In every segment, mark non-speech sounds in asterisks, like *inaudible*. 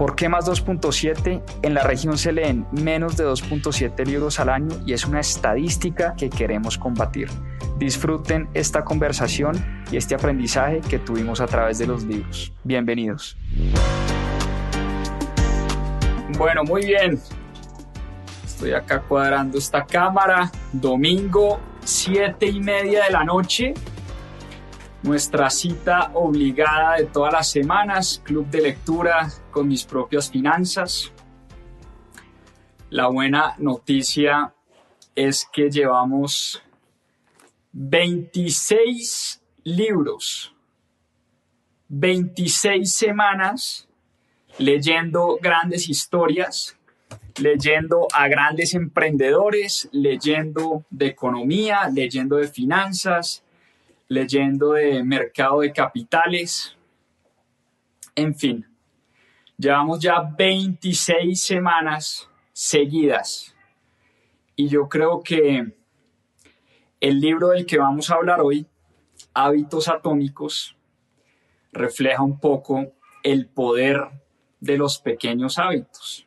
¿Por qué más 2.7? En la región se leen menos de 2.7 libros al año y es una estadística que queremos combatir. Disfruten esta conversación y este aprendizaje que tuvimos a través de los libros. Bienvenidos. Bueno, muy bien. Estoy acá cuadrando esta cámara. Domingo, 7 y media de la noche nuestra cita obligada de todas las semanas, club de lectura con mis propias finanzas. La buena noticia es que llevamos 26 libros, 26 semanas leyendo grandes historias, leyendo a grandes emprendedores, leyendo de economía, leyendo de finanzas, leyendo de mercado de capitales. En fin, llevamos ya 26 semanas seguidas y yo creo que el libro del que vamos a hablar hoy, Hábitos Atómicos, refleja un poco el poder de los pequeños hábitos.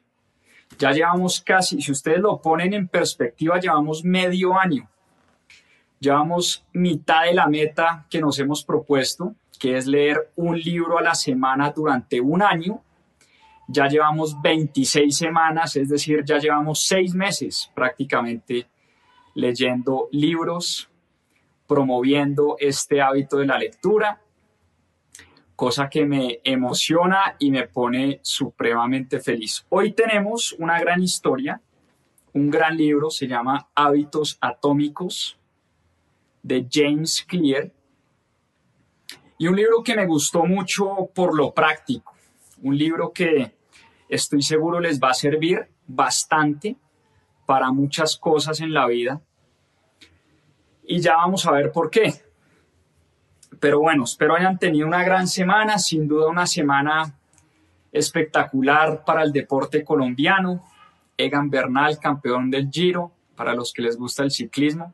Ya llevamos casi, si ustedes lo ponen en perspectiva, llevamos medio año Llevamos mitad de la meta que nos hemos propuesto, que es leer un libro a la semana durante un año. Ya llevamos 26 semanas, es decir, ya llevamos seis meses prácticamente leyendo libros, promoviendo este hábito de la lectura, cosa que me emociona y me pone supremamente feliz. Hoy tenemos una gran historia, un gran libro, se llama Hábitos Atómicos de James Clear. Y un libro que me gustó mucho por lo práctico. Un libro que estoy seguro les va a servir bastante para muchas cosas en la vida. Y ya vamos a ver por qué. Pero bueno, espero hayan tenido una gran semana, sin duda una semana espectacular para el deporte colombiano. Egan Bernal, campeón del Giro, para los que les gusta el ciclismo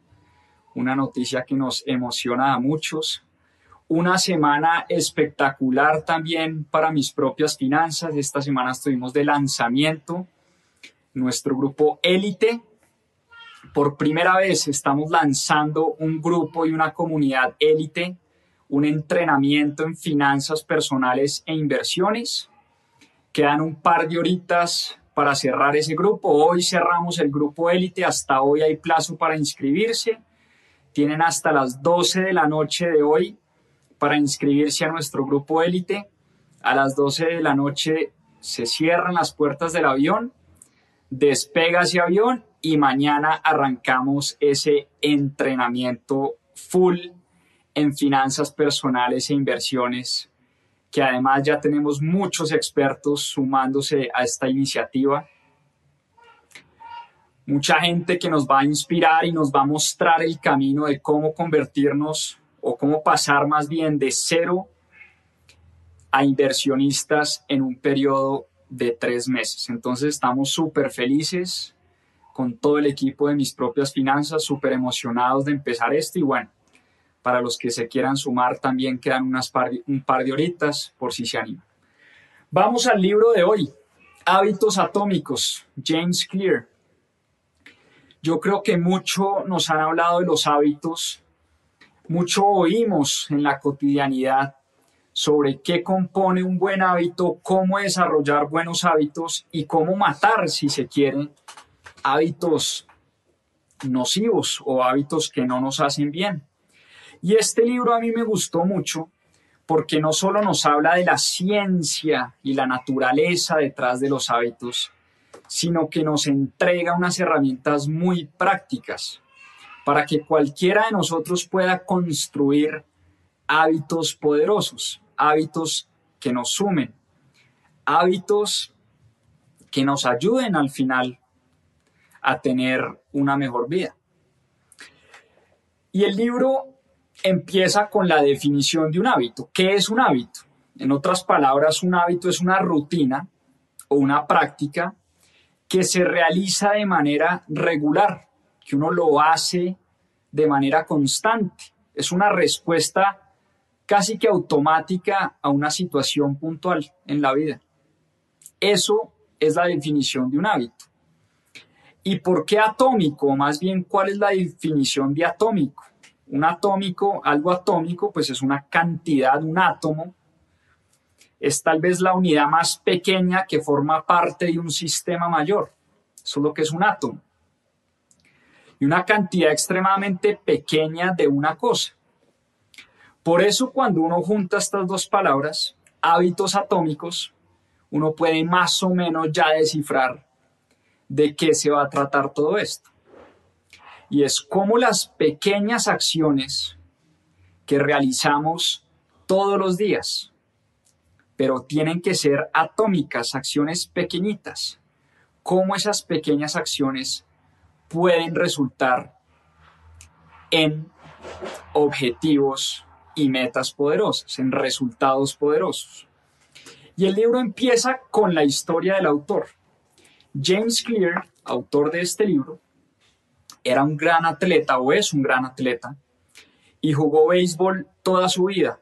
una noticia que nos emociona a muchos. Una semana espectacular también para mis propias finanzas. Esta semana estuvimos de lanzamiento. Nuestro grupo élite. Por primera vez estamos lanzando un grupo y una comunidad élite, un entrenamiento en finanzas personales e inversiones. Quedan un par de horitas para cerrar ese grupo. Hoy cerramos el grupo élite, hasta hoy hay plazo para inscribirse. Tienen hasta las 12 de la noche de hoy para inscribirse a nuestro grupo élite. A las 12 de la noche se cierran las puertas del avión, despega ese avión y mañana arrancamos ese entrenamiento full en finanzas personales e inversiones, que además ya tenemos muchos expertos sumándose a esta iniciativa mucha gente que nos va a inspirar y nos va a mostrar el camino de cómo convertirnos o cómo pasar más bien de cero a inversionistas en un periodo de tres meses. Entonces estamos súper felices con todo el equipo de mis propias finanzas, súper emocionados de empezar esto y bueno, para los que se quieran sumar también quedan unas un par de horitas por si se animan. Vamos al libro de hoy, Hábitos Atómicos, James Clear. Yo creo que mucho nos han hablado de los hábitos, mucho oímos en la cotidianidad sobre qué compone un buen hábito, cómo desarrollar buenos hábitos y cómo matar, si se quiere, hábitos nocivos o hábitos que no nos hacen bien. Y este libro a mí me gustó mucho porque no solo nos habla de la ciencia y la naturaleza detrás de los hábitos, sino que nos entrega unas herramientas muy prácticas para que cualquiera de nosotros pueda construir hábitos poderosos, hábitos que nos sumen, hábitos que nos ayuden al final a tener una mejor vida. Y el libro empieza con la definición de un hábito. ¿Qué es un hábito? En otras palabras, un hábito es una rutina o una práctica que se realiza de manera regular, que uno lo hace de manera constante. Es una respuesta casi que automática a una situación puntual en la vida. Eso es la definición de un hábito. ¿Y por qué atómico? Más bien, ¿cuál es la definición de atómico? Un atómico, algo atómico, pues es una cantidad, un átomo. Es tal vez la unidad más pequeña que forma parte de un sistema mayor. Eso es lo que es un átomo. Y una cantidad extremadamente pequeña de una cosa. Por eso cuando uno junta estas dos palabras, hábitos atómicos, uno puede más o menos ya descifrar de qué se va a tratar todo esto. Y es como las pequeñas acciones que realizamos todos los días, pero tienen que ser atómicas, acciones pequeñitas, cómo esas pequeñas acciones pueden resultar en objetivos y metas poderosas, en resultados poderosos. Y el libro empieza con la historia del autor. James Clear, autor de este libro, era un gran atleta o es un gran atleta y jugó béisbol toda su vida.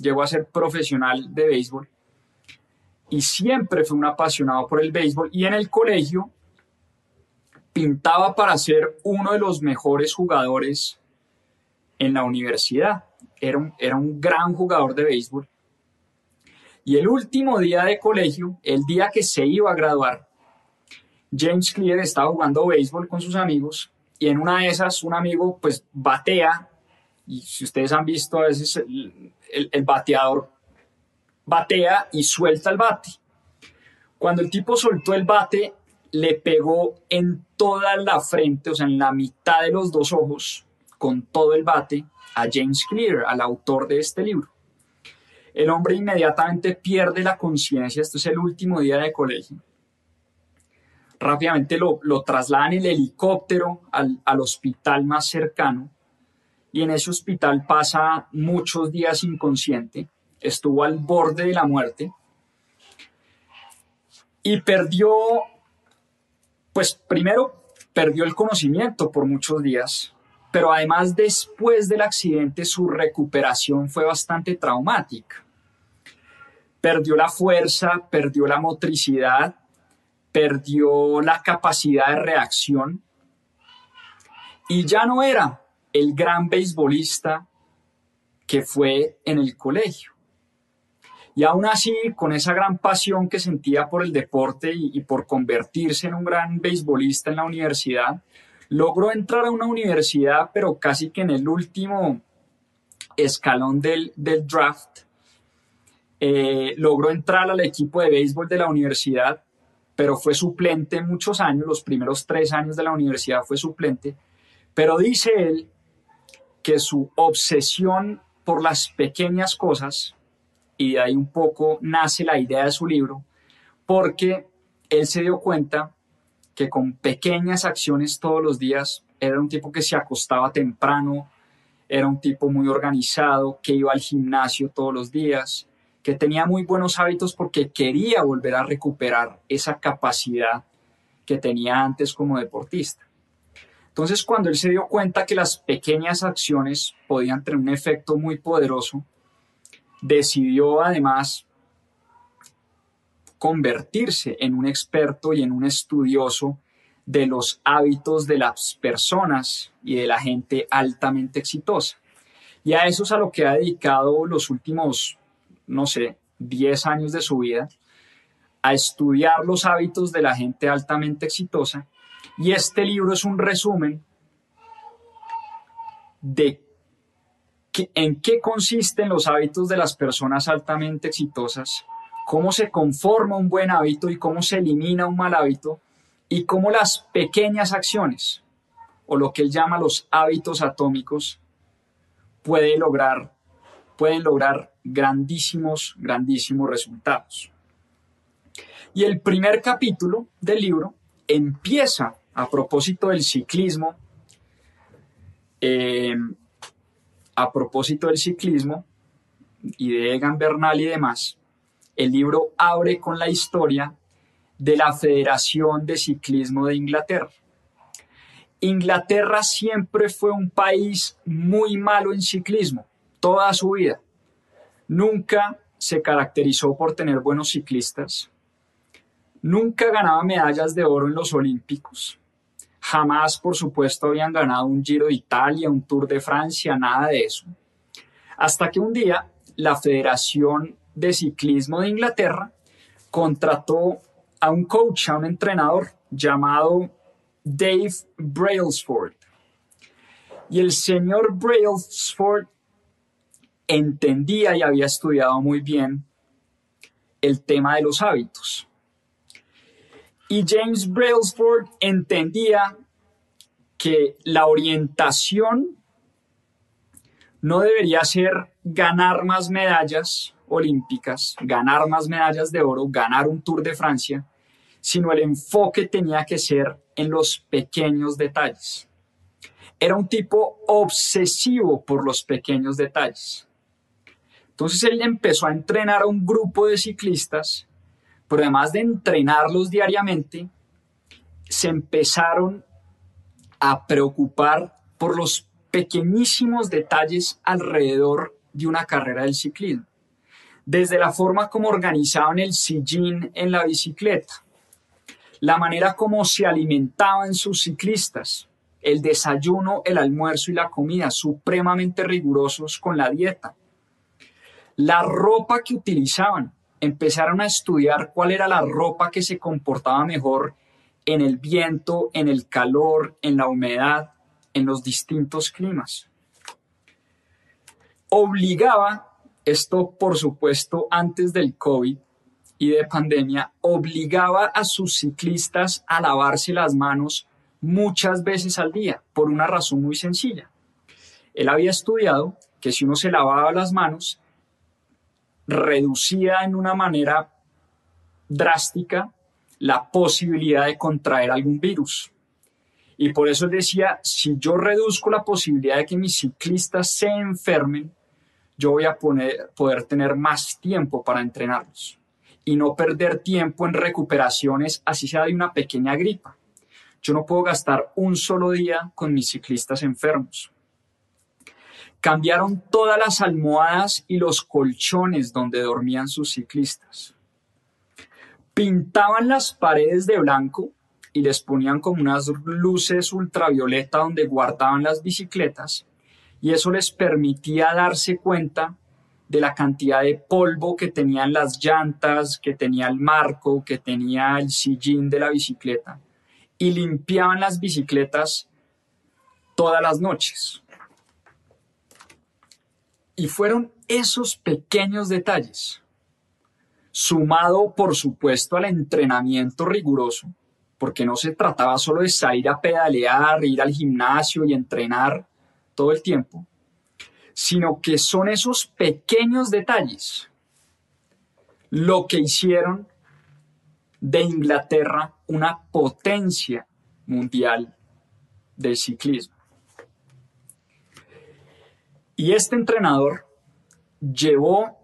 Llegó a ser profesional de béisbol y siempre fue un apasionado por el béisbol y en el colegio pintaba para ser uno de los mejores jugadores en la universidad era un, era un gran jugador de béisbol. Y el último día de colegio, el día que se iba a graduar, James Clear estaba jugando béisbol con sus amigos y en una de esas un amigo pues batea y si ustedes han visto a veces el, bateador batea y suelta el bate. Cuando el tipo soltó el bate, le pegó en toda la frente, o sea, en la mitad de los dos ojos, con todo el bate, a James Clear, al autor de este libro. El hombre inmediatamente pierde la conciencia, esto es el último día de colegio. Rápidamente lo, lo trasladan en el helicóptero al hospital más cercano y en ese hospital pasa muchos días inconsciente, estuvo al borde de la muerte y perdió, pues primero perdió el conocimiento por muchos días, pero además después del accidente su recuperación fue bastante traumática. Perdió la fuerza, perdió la motricidad, perdió la capacidad de reacción y ya no era el gran beisbolista que fue en el colegio. Y aún así, con esa gran pasión que sentía por el deporte y, por convertirse en un gran beisbolista en la universidad, Logró entrar a una universidad, pero casi que en el último escalón del, draft. Eh, logró entrar al equipo de béisbol de la universidad, pero fue suplente muchos años, los primeros tres años de la universidad fue suplente. Pero dice él que su obsesión por las pequeñas cosas, y de ahí un poco nace la idea de su libro, porque él se dio cuenta que con pequeñas acciones todos los días, era un tipo que se acostaba temprano, era un tipo muy organizado, que iba al gimnasio todos los días, que tenía muy buenos hábitos porque quería volver a recuperar esa capacidad que tenía antes como deportista. Entonces, cuando él se dio cuenta que las pequeñas acciones podían tener un efecto muy poderoso, decidió además convertirse en un experto y en un estudioso de los hábitos de las personas y de la gente altamente exitosa. Y a eso es a lo que ha dedicado los últimos, no sé, 10 años de su vida, a estudiar los hábitos de la gente altamente exitosa. Y este libro es un resumen de en qué consisten los hábitos de las personas altamente exitosas cómo se conforma un buen hábito y cómo se elimina un mal hábito y cómo las pequeñas acciones o lo que él llama los hábitos atómicos puede lograr, pueden lograr grandísimos, grandísimos resultados. Y el primer capítulo del libro empieza a propósito del ciclismo, eh, a propósito del ciclismo y de Egan Bernal y demás, el libro abre con la historia de la Federación de Ciclismo de Inglaterra. Inglaterra siempre fue un país muy malo en ciclismo, toda su vida. Nunca se caracterizó por tener buenos ciclistas. Nunca ganaba medallas de oro en los Olímpicos. Jamás, por supuesto, habían ganado un Giro de Italia, un Tour de Francia, nada de eso. Hasta que un día la Federación de Ciclismo de Inglaterra contrató a un coach, a un entrenador llamado Dave Brailsford. Y el señor Brailsford entendía y había estudiado muy bien el tema de los hábitos. Y James Brailsford entendía que la orientación no debería ser ganar más medallas olímpicas, ganar más medallas de oro, ganar un Tour de Francia, sino el enfoque tenía que ser en los pequeños detalles. Era un tipo obsesivo por los pequeños detalles. Entonces él empezó a entrenar a un grupo de ciclistas, pero además de entrenarlos diariamente, se empezaron a preocupar por los pequeñísimos detalles alrededor de una carrera del ciclismo. Desde la forma como organizaban el sillín en la bicicleta, la manera como se alimentaban sus ciclistas, el desayuno, el almuerzo y la comida, supremamente rigurosos con la dieta. La ropa que utilizaban, empezaron a estudiar cuál era la ropa que se comportaba mejor en el viento, en el calor, en la humedad, en los distintos climas. Obligaba, esto por supuesto antes del COVID, y de pandemia obligaba a sus ciclistas a lavarse las manos muchas veces al día, por una razón muy sencilla. Él había estudiado que si uno se lavaba las manos, reducía en una manera drástica la posibilidad de contraer algún virus. Y por eso decía, si yo reduzco la posibilidad de que mis ciclistas se enfermen, yo voy a poder tener más tiempo para entrenarlos y no perder tiempo en recuperaciones, así sea de una pequeña gripa. Yo no puedo gastar un solo día con mis ciclistas enfermos. Cambiaron todas las almohadas y los colchones donde dormían sus ciclistas. Pintaban las paredes de blanco y les ponían como unas luces ultravioleta donde guardaban las bicicletas y eso les permitía darse cuenta de la cantidad de polvo que tenían las llantas, que tenía el marco, que tenía el sillín de la bicicleta. Y limpiaban las bicicletas todas las noches. Y fueron esos pequeños detalles, sumado por supuesto al entrenamiento riguroso, porque no se trataba solo de salir a pedalear, ir al gimnasio y entrenar todo el tiempo, sino que son esos pequeños detalles lo que hicieron de Inglaterra una potencia mundial del ciclismo. Y este entrenador llevó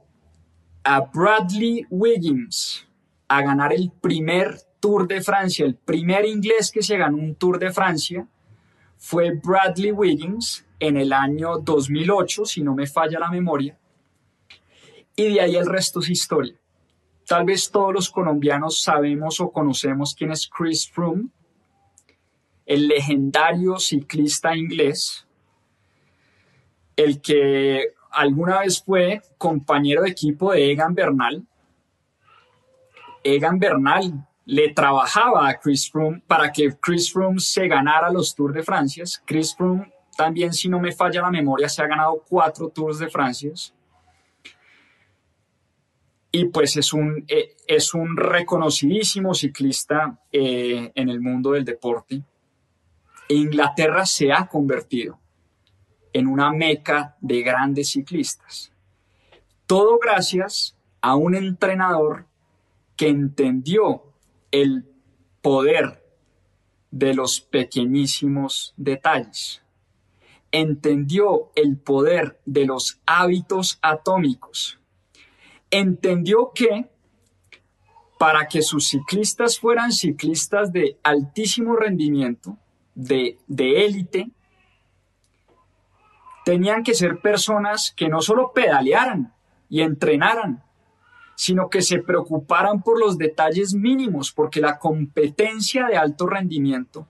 a Bradley Wiggins a ganar el primer Tour de Francia, el primer inglés que se ganó un Tour de Francia fue Bradley Wiggins en el año 2008, si no me falla la memoria, y de ahí el resto es historia. Tal vez todos los colombianos sabemos o conocemos quién es Chris Froome, el legendario ciclista inglés, el que alguna vez fue compañero de equipo de Egan Bernal. Egan Bernal le trabajaba a Chris Froome para que Chris Froome se ganara los Tours de Francia. Chris Froome también, si no me falla la memoria, se ha ganado cuatro Tours de Francia. Y pues es un, eh, es un reconocidísimo ciclista eh, en el mundo del deporte. Inglaterra se ha convertido en una meca de grandes ciclistas. Todo gracias a un entrenador que entendió el poder de los pequeñísimos detalles entendió el poder de los hábitos atómicos. Entendió que para que sus ciclistas fueran ciclistas de altísimo rendimiento, de, de élite, tenían que ser personas que no solo pedalearan y entrenaran, sino que se preocuparan por los detalles mínimos, porque la competencia de alto rendimiento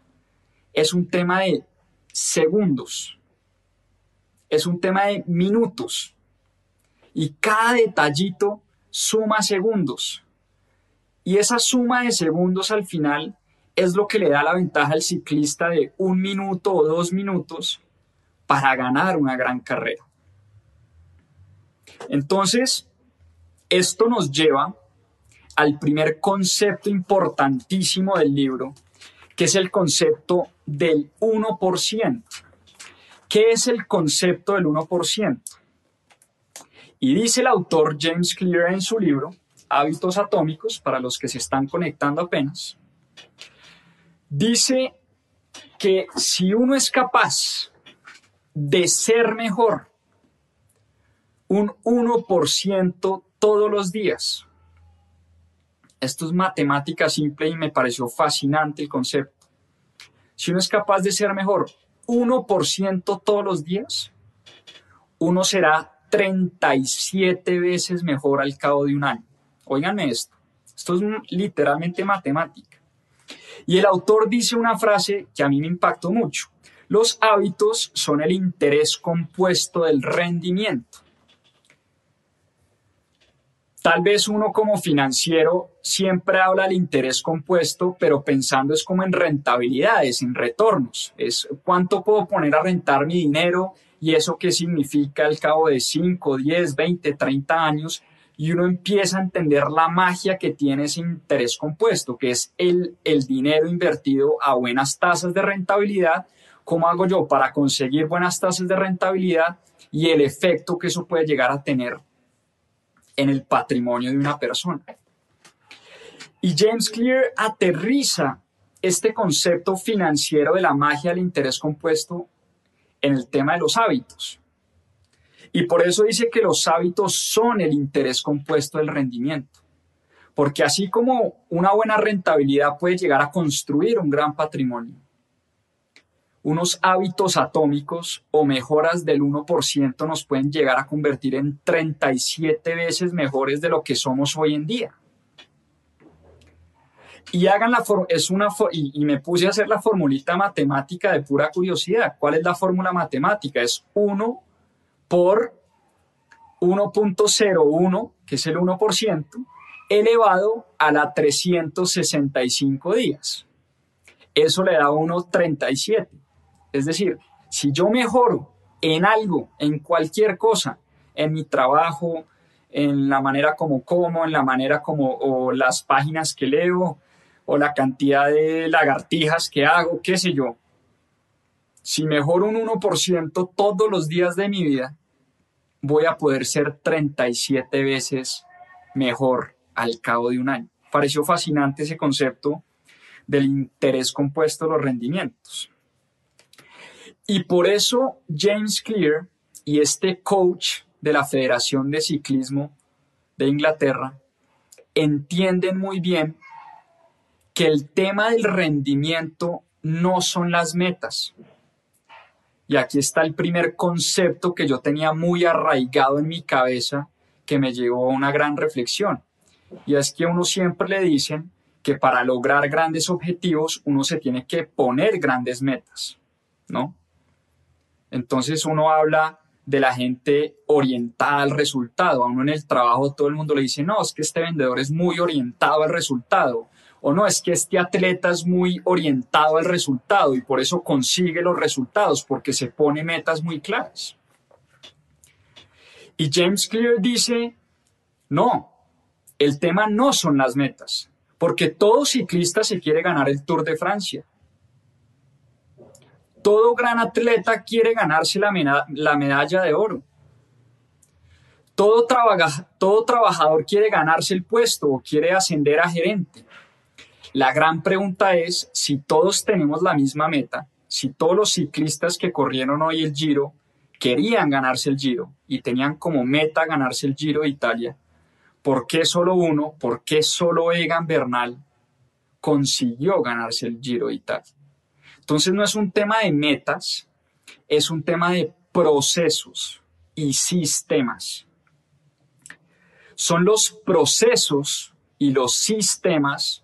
es un tema de segundos, es un tema de minutos, y cada detallito suma segundos. Y esa suma de segundos al final es lo que le da la ventaja al ciclista de un minuto o dos minutos para ganar una gran carrera. Entonces, esto nos lleva al primer concepto importantísimo del libro, que es el concepto del 1%. ¿Qué es el concepto del 1%? Y dice el autor James Clear en su libro, Hábitos Atómicos, para los que se están conectando apenas, dice que si uno es capaz de ser mejor un 1% todos los días. Esto es matemática simple y me pareció fascinante el concepto. Si uno es capaz de ser mejor 1% todos los días, uno será 37 veces mejor al cabo de un año. Óiganme esto. Esto es literalmente matemática. Y el autor dice una frase que a mí me impactó mucho. Los hábitos son el interés compuesto del rendimiento. Tal vez uno como financiero siempre habla del interés compuesto, pero pensando es como en rentabilidades, en retornos. Es cuánto puedo poner a rentar mi dinero y eso qué significa al cabo de 5, 10, 20, 30 años. Y uno empieza a entender la magia que tiene ese interés compuesto, que es el, el dinero invertido a buenas tasas de rentabilidad. ¿Cómo hago yo para conseguir buenas tasas de rentabilidad y el efecto que eso puede llegar a tener en el patrimonio de una persona. Y James Clear aterriza este concepto financiero de la magia del interés compuesto en el tema de los hábitos. Y por eso dice que los hábitos son el interés compuesto del rendimiento. Porque así como una buena rentabilidad puede llegar a construir un gran patrimonio, unos hábitos atómicos o mejoras del 1% nos pueden llegar a convertir en 37 veces mejores de lo que somos hoy en día. Y hagan la es una y, me puse a hacer la formulita matemática de pura curiosidad. ¿Cuál es la fórmula matemática? Es 1 por 1.01, que es el 1%, elevado a la 365 días. Eso le da a uno 37. Es decir, si yo mejoro en algo, en cualquier cosa, en mi trabajo, en la manera como como, en la manera como, o las páginas que leo, o la cantidad de lagartijas que hago, qué sé yo. Si mejoro un 1% todos los días de mi vida, voy a poder ser 37 veces mejor al cabo de un año. Pareció fascinante ese concepto del interés compuesto de los rendimientos. Y por eso James Clear y este coach de la Federación de Ciclismo de Inglaterra entienden muy bien que el tema del rendimiento no son las metas. Y aquí está el primer concepto que yo tenía muy arraigado en mi cabeza que me llevó a una gran reflexión. Y es que a uno siempre le dicen que para lograr grandes objetivos uno se tiene que poner grandes metas, ¿no? Entonces uno habla de la gente orientada al resultado. A uno en el trabajo todo el mundo le dice, no, es que este vendedor es muy orientado al resultado. O no, es que este atleta es muy orientado al resultado y por eso consigue los resultados, porque se pone metas muy claras. Y James Clear dice, no, el tema no son las metas, porque todo ciclista se quiere ganar el Tour de Francia todo gran atleta quiere ganarse la, medalla de oro. Todo, todo trabajador quiere ganarse el puesto o quiere ascender a gerente. La gran pregunta es si todos tenemos la misma meta, si todos los ciclistas que corrieron hoy el Giro querían ganarse el Giro y tenían como meta ganarse el Giro de Italia, ¿por qué solo uno, por qué solo Egan Bernal consiguió ganarse el Giro de Italia? Entonces no es un tema de metas, es un tema de procesos y sistemas. Son los procesos y los sistemas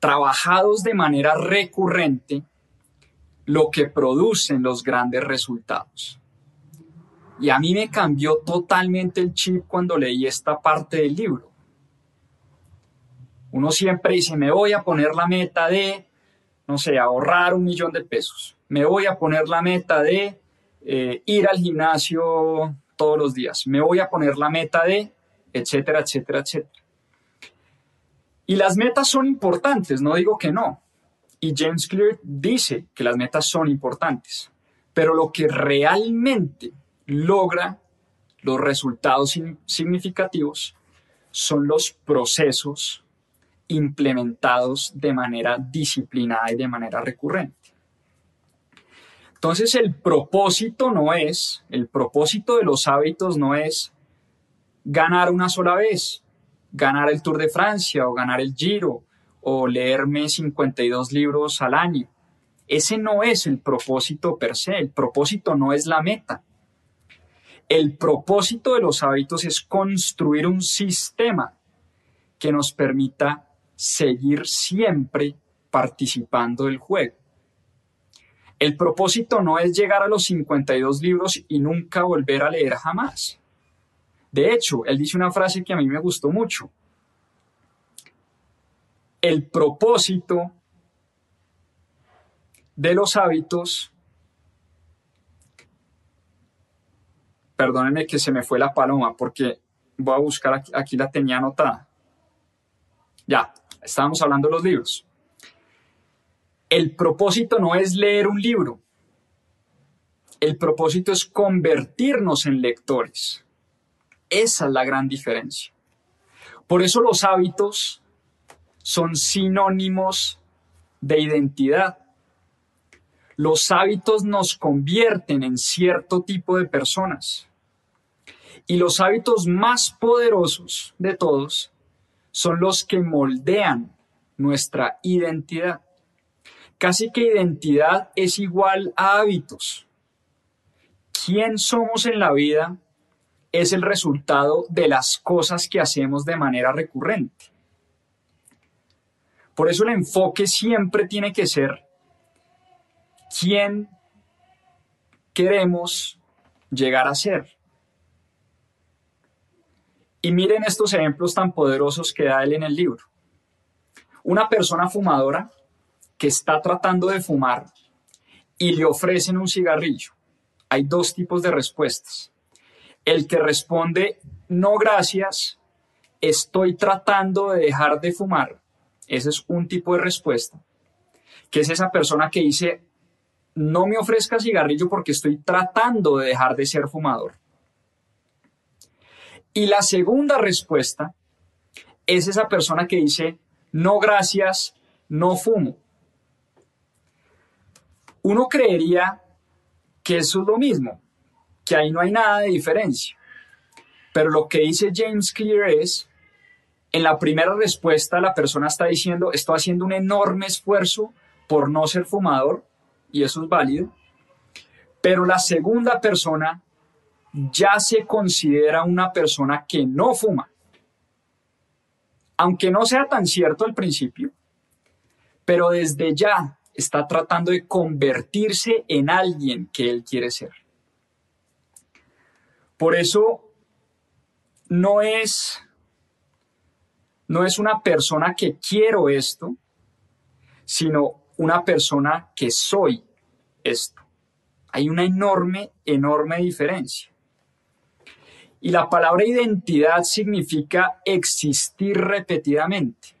trabajados de manera recurrente lo que producen los grandes resultados. Y a mí me cambió totalmente el chip cuando leí esta parte del libro. Uno siempre dice, me voy a poner la meta de, no sé, ahorrar un millón de pesos. Me voy a poner la meta de eh, ir al gimnasio todos los días. Me voy a poner la meta de, etcétera, etcétera, etcétera. Y las metas son importantes, no digo que no. Y James Clear dice que las metas son importantes, pero lo que realmente logra los resultados significativos son los procesos implementados de manera disciplinada y de manera recurrente. Entonces el propósito no es, el propósito de los hábitos no es ganar una sola vez, ganar el Tour de Francia o ganar el Giro o leerme 52 libros al año. Ese no es el propósito per se, el propósito no es la meta. El propósito de los hábitos es construir un sistema que nos permita seguir siempre participando del juego. El propósito no es llegar a los 52 libros y nunca volver a leer jamás. De hecho, él dice una frase que a mí me gustó mucho el propósito de los hábitos, perdónenme que se me fue la paloma porque voy a buscar aquí, aquí la tenía anotada. Ya, estábamos hablando de los libros. El propósito no es leer un libro. El propósito es convertirnos en lectores. Esa es la gran diferencia. Por eso los hábitos son sinónimos de identidad. Los hábitos nos convierten en cierto tipo de personas. Y los hábitos más poderosos de todos son los que moldean nuestra identidad. Casi que identidad es igual a hábitos. ¿Quién somos en la vida? Es el resultado de las cosas que hacemos de manera recurrente. Por eso el enfoque siempre tiene que ser quién queremos llegar a ser. Y miren estos ejemplos tan poderosos que da él en el libro. Una persona fumadora que está tratando de fumar y le ofrecen un cigarrillo. Hay dos tipos de respuestas. El que responde, no gracias, estoy tratando de dejar de fumar ese es un tipo de respuesta, que es esa persona que dice, no me ofrezca cigarrillo porque estoy tratando de dejar de ser fumador. Y la segunda respuesta es esa persona que dice, no gracias, no fumo. Uno creería que eso es lo mismo, que ahí no hay nada de diferencia. Pero lo que dice James Clear es, en la primera respuesta la persona está diciendo, estoy haciendo un enorme esfuerzo por no ser fumador, y eso es válido, pero la segunda persona ya se considera una persona que no fuma. Aunque no sea tan cierto al principio, pero desde ya está tratando de convertirse en alguien que él quiere ser. Por eso no es no es una persona que quiero esto, sino una persona que soy esto. Hay una enorme, enorme diferencia. Y la palabra identidad significa existir repetidamente.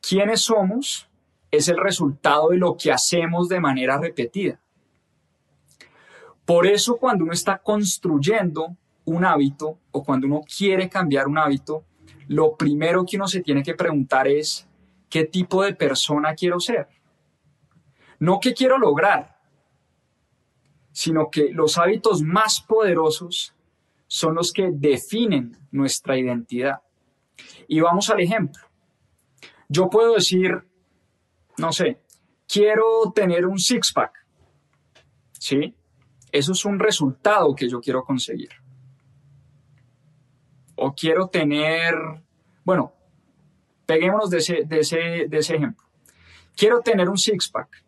¿Quiénes somos? Es el resultado de lo que hacemos de manera repetida. Por eso cuando uno está construyendo un hábito o cuando uno quiere cambiar un hábito, lo primero que uno se tiene que preguntar es, ¿qué tipo de persona quiero ser? No que quiero lograr, sino que los hábitos más poderosos son los que definen nuestra identidad. Y vamos al ejemplo. Yo puedo decir, no sé, quiero tener un six-pack. ¿Sí? Eso es un resultado que yo quiero conseguir. O quiero tener, bueno, peguémonos de ese, de ese, de ese ejemplo. Quiero tener un six-pack.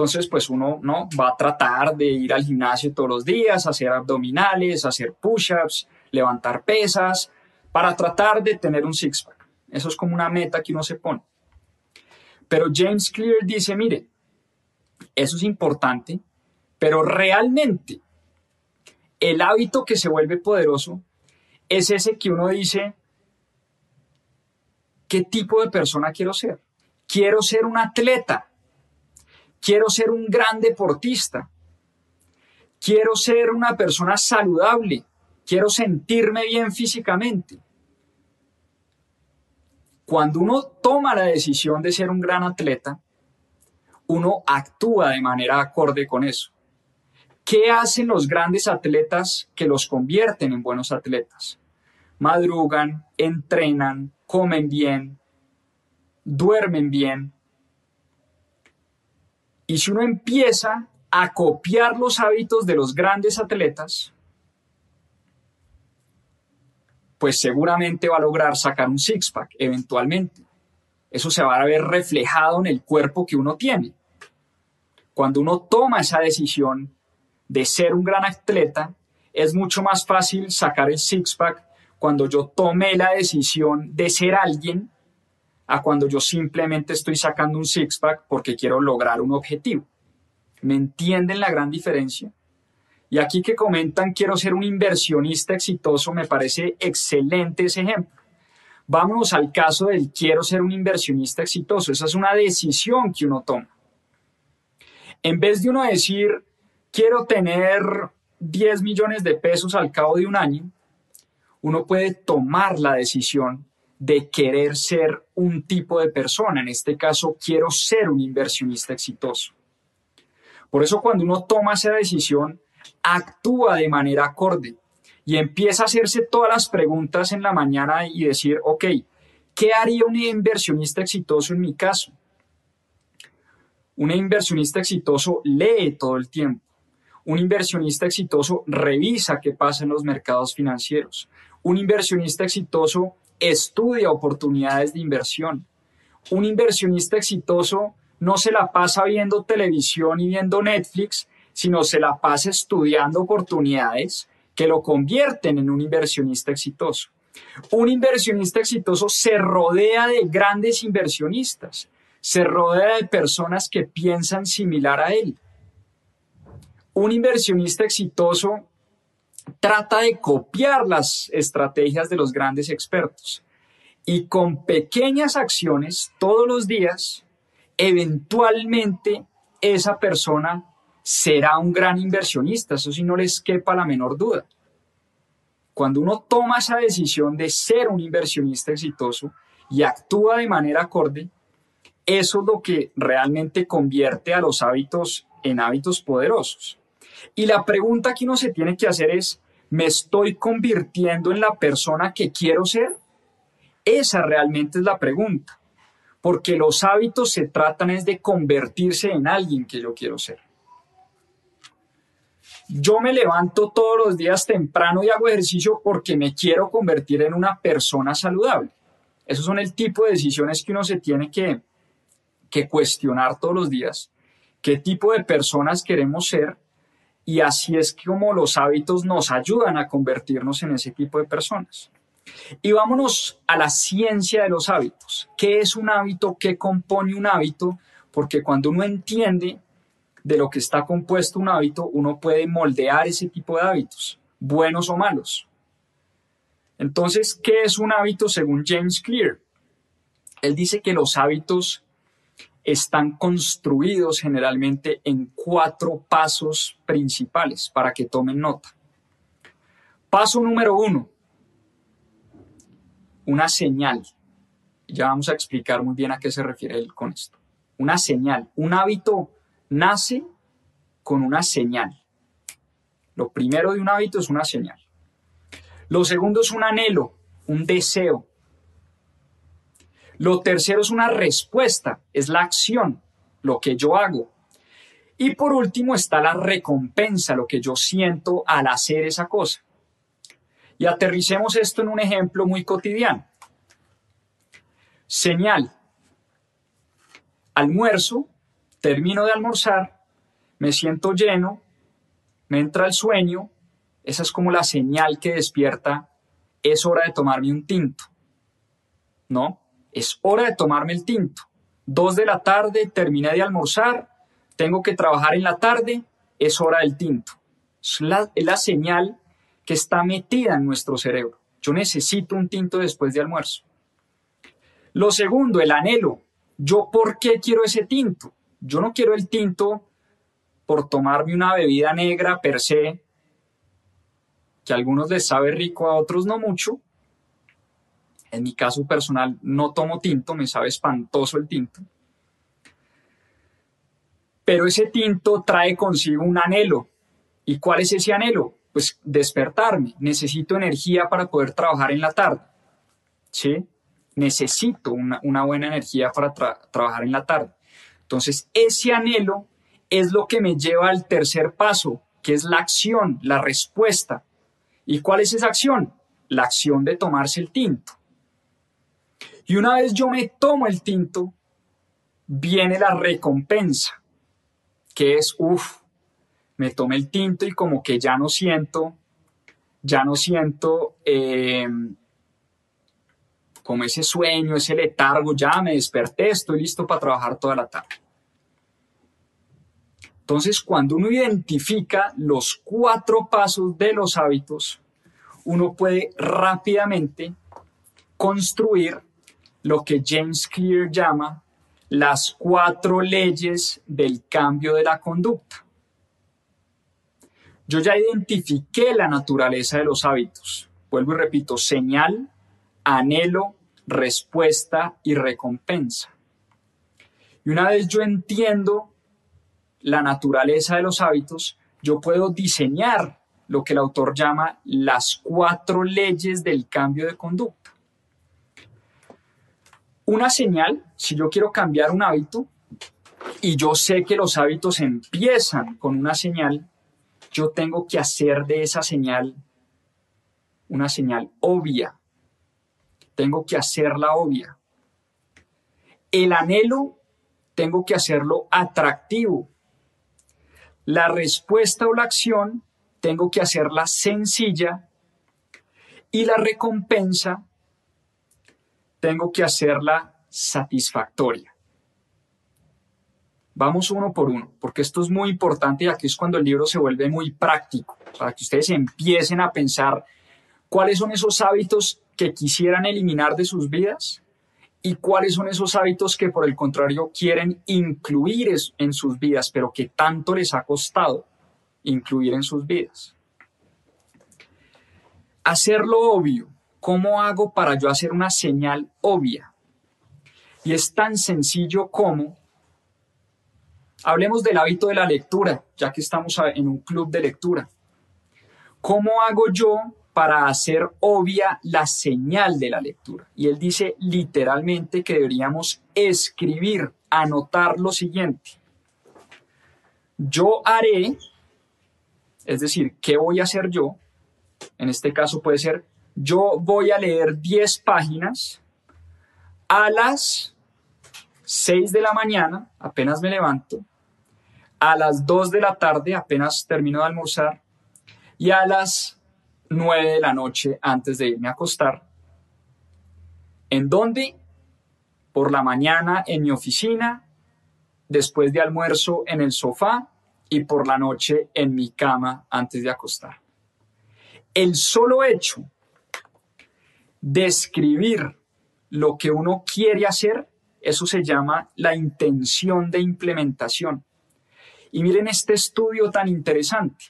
Entonces, pues uno no va a tratar de ir al gimnasio todos los días, hacer abdominales, hacer push-ups, levantar pesas, para tratar de tener un six-pack. Eso es como una meta que uno se pone. Pero James Clear dice, mire, eso es importante, pero realmente el hábito que se vuelve poderoso es ese que uno dice, ¿qué tipo de persona quiero ser? Quiero ser un atleta Quiero ser un gran deportista. Quiero ser una persona saludable. Quiero sentirme bien físicamente. Cuando uno toma la decisión de ser un gran atleta, uno actúa de manera acorde con eso. ¿Qué hacen los grandes atletas que los convierten en buenos atletas? Madrugan, entrenan, comen bien, duermen bien, y si uno empieza a copiar los hábitos de los grandes atletas, pues seguramente va a lograr sacar un six-pack eventualmente. Eso se va a ver reflejado en el cuerpo que uno tiene. Cuando uno toma esa decisión de ser un gran atleta, es mucho más fácil sacar el six-pack cuando yo tomé la decisión de ser alguien a cuando yo simplemente estoy sacando un six-pack porque quiero lograr un objetivo. ¿Me entienden la gran diferencia? Y aquí que comentan, quiero ser un inversionista exitoso, me parece excelente ese ejemplo. Vámonos al caso del quiero ser un inversionista exitoso. Esa es una decisión que uno toma. En vez de uno decir, quiero tener 10 millones de pesos al cabo de un año, uno puede tomar la decisión de querer ser un tipo de persona. En este caso, quiero ser un inversionista exitoso. Por eso cuando uno toma esa decisión, actúa de manera acorde y empieza a hacerse todas las preguntas en la mañana y decir, ok, ¿qué haría un inversionista exitoso en mi caso? Un inversionista exitoso lee todo el tiempo. Un inversionista exitoso revisa qué pasa en los mercados financieros. Un inversionista exitoso estudia oportunidades de inversión. Un inversionista exitoso no se la pasa viendo televisión y viendo Netflix, sino se la pasa estudiando oportunidades que lo convierten en un inversionista exitoso. Un inversionista exitoso se rodea de grandes inversionistas, se rodea de personas que piensan similar a él. Un inversionista exitoso trata de copiar las estrategias de los grandes expertos y con pequeñas acciones todos los días, eventualmente esa persona será un gran inversionista, eso sí no les quepa la menor duda. Cuando uno toma esa decisión de ser un inversionista exitoso y actúa de manera acorde, eso es lo que realmente convierte a los hábitos en hábitos poderosos. Y la pregunta que uno se tiene que hacer es, ¿me estoy convirtiendo en la persona que quiero ser? Esa realmente es la pregunta, porque los hábitos se tratan es de convertirse en alguien que yo quiero ser. Yo me levanto todos los días temprano y hago ejercicio porque me quiero convertir en una persona saludable. Esos son el tipo de decisiones que uno se tiene que, que cuestionar todos los días. ¿Qué tipo de personas queremos ser? Y así es como los hábitos nos ayudan a convertirnos en ese tipo de personas. Y vámonos a la ciencia de los hábitos. ¿Qué es un hábito? ¿Qué compone un hábito? Porque cuando uno entiende de lo que está compuesto un hábito, uno puede moldear ese tipo de hábitos, buenos o malos. Entonces, ¿qué es un hábito según James Clear? Él dice que los hábitos están construidos generalmente en cuatro pasos principales para que tomen nota. Paso número uno, una señal. Ya vamos a explicar muy bien a qué se refiere él con esto. Una señal. Un hábito nace con una señal. Lo primero de un hábito es una señal. Lo segundo es un anhelo, un deseo. Lo tercero es una respuesta, es la acción, lo que yo hago. Y por último está la recompensa, lo que yo siento al hacer esa cosa. Y aterricemos esto en un ejemplo muy cotidiano. Señal. Almuerzo, termino de almorzar, me siento lleno, me entra el sueño, esa es como la señal que despierta, es hora de tomarme un tinto. ¿No? Es hora de tomarme el tinto. Dos de la tarde, terminé de almorzar, tengo que trabajar en la tarde, es hora del tinto. Es la, señal que está metida en nuestro cerebro. Yo necesito un tinto después de almuerzo. Lo segundo, el anhelo. ¿Yo por qué quiero ese tinto? Yo no quiero el tinto por tomarme una bebida negra per se, que a algunos les sabe rico, a otros no mucho. En mi caso personal no tomo tinto, me sabe espantoso el tinto. Pero ese tinto trae consigo un anhelo. ¿Y cuál es ese anhelo? Pues despertarme. Necesito energía para poder trabajar en la tarde. ¿Sí? Necesito una, buena energía para trabajar en la tarde. Entonces, ese anhelo es lo que me lleva al tercer paso, que es la acción, la respuesta. ¿Y cuál es esa acción? La acción de tomarse el tinto. Y una vez yo me tomo el tinto, viene la recompensa, que es, uff, me tomé el tinto y como que ya no siento, ya no siento eh, como ese sueño, ese letargo, ya me desperté, estoy listo para trabajar toda la tarde. Entonces, cuando uno identifica los cuatro pasos de los hábitos, uno puede rápidamente construir lo que James Clear llama las cuatro leyes del cambio de la conducta. Yo ya identifiqué la naturaleza de los hábitos. Vuelvo y repito, señal, anhelo, respuesta y recompensa. Y una vez yo entiendo la naturaleza de los hábitos, yo puedo diseñar lo que el autor llama las cuatro leyes del cambio de conducta. Una señal, si yo quiero cambiar un hábito y yo sé que los hábitos empiezan con una señal, yo tengo que hacer de esa señal una señal obvia. Tengo que hacerla obvia. El anhelo, tengo que hacerlo atractivo. La respuesta o la acción, tengo que hacerla sencilla. Y la recompensa, tengo que hacerla satisfactoria. Vamos uno por uno, porque esto es muy importante y aquí es cuando el libro se vuelve muy práctico, para que ustedes empiecen a pensar cuáles son esos hábitos que quisieran eliminar de sus vidas y cuáles son esos hábitos que por el contrario quieren incluir en sus vidas, pero que tanto les ha costado incluir en sus vidas. Hacerlo obvio. ¿Cómo hago para yo hacer una señal obvia? Y es tan sencillo como Hablemos del hábito de la lectura, ya que estamos en un club de lectura. ¿Cómo hago yo para hacer obvia la señal de la lectura? Y él dice literalmente que deberíamos escribir, anotar lo siguiente. Yo haré, es decir, ¿qué voy a hacer yo? En este caso puede ser, yo voy a leer 10 páginas a las 6 de la mañana, apenas me levanto, a las 2 de la tarde, apenas termino de almorzar, y a las 9 de la noche antes de irme a acostar. ¿En dónde? Por la mañana en mi oficina, después de almuerzo en el sofá y por la noche en mi cama antes de acostar. El solo hecho de escribir lo que uno quiere hacer, eso se llama la intención de implementación. Y miren este estudio tan interesante.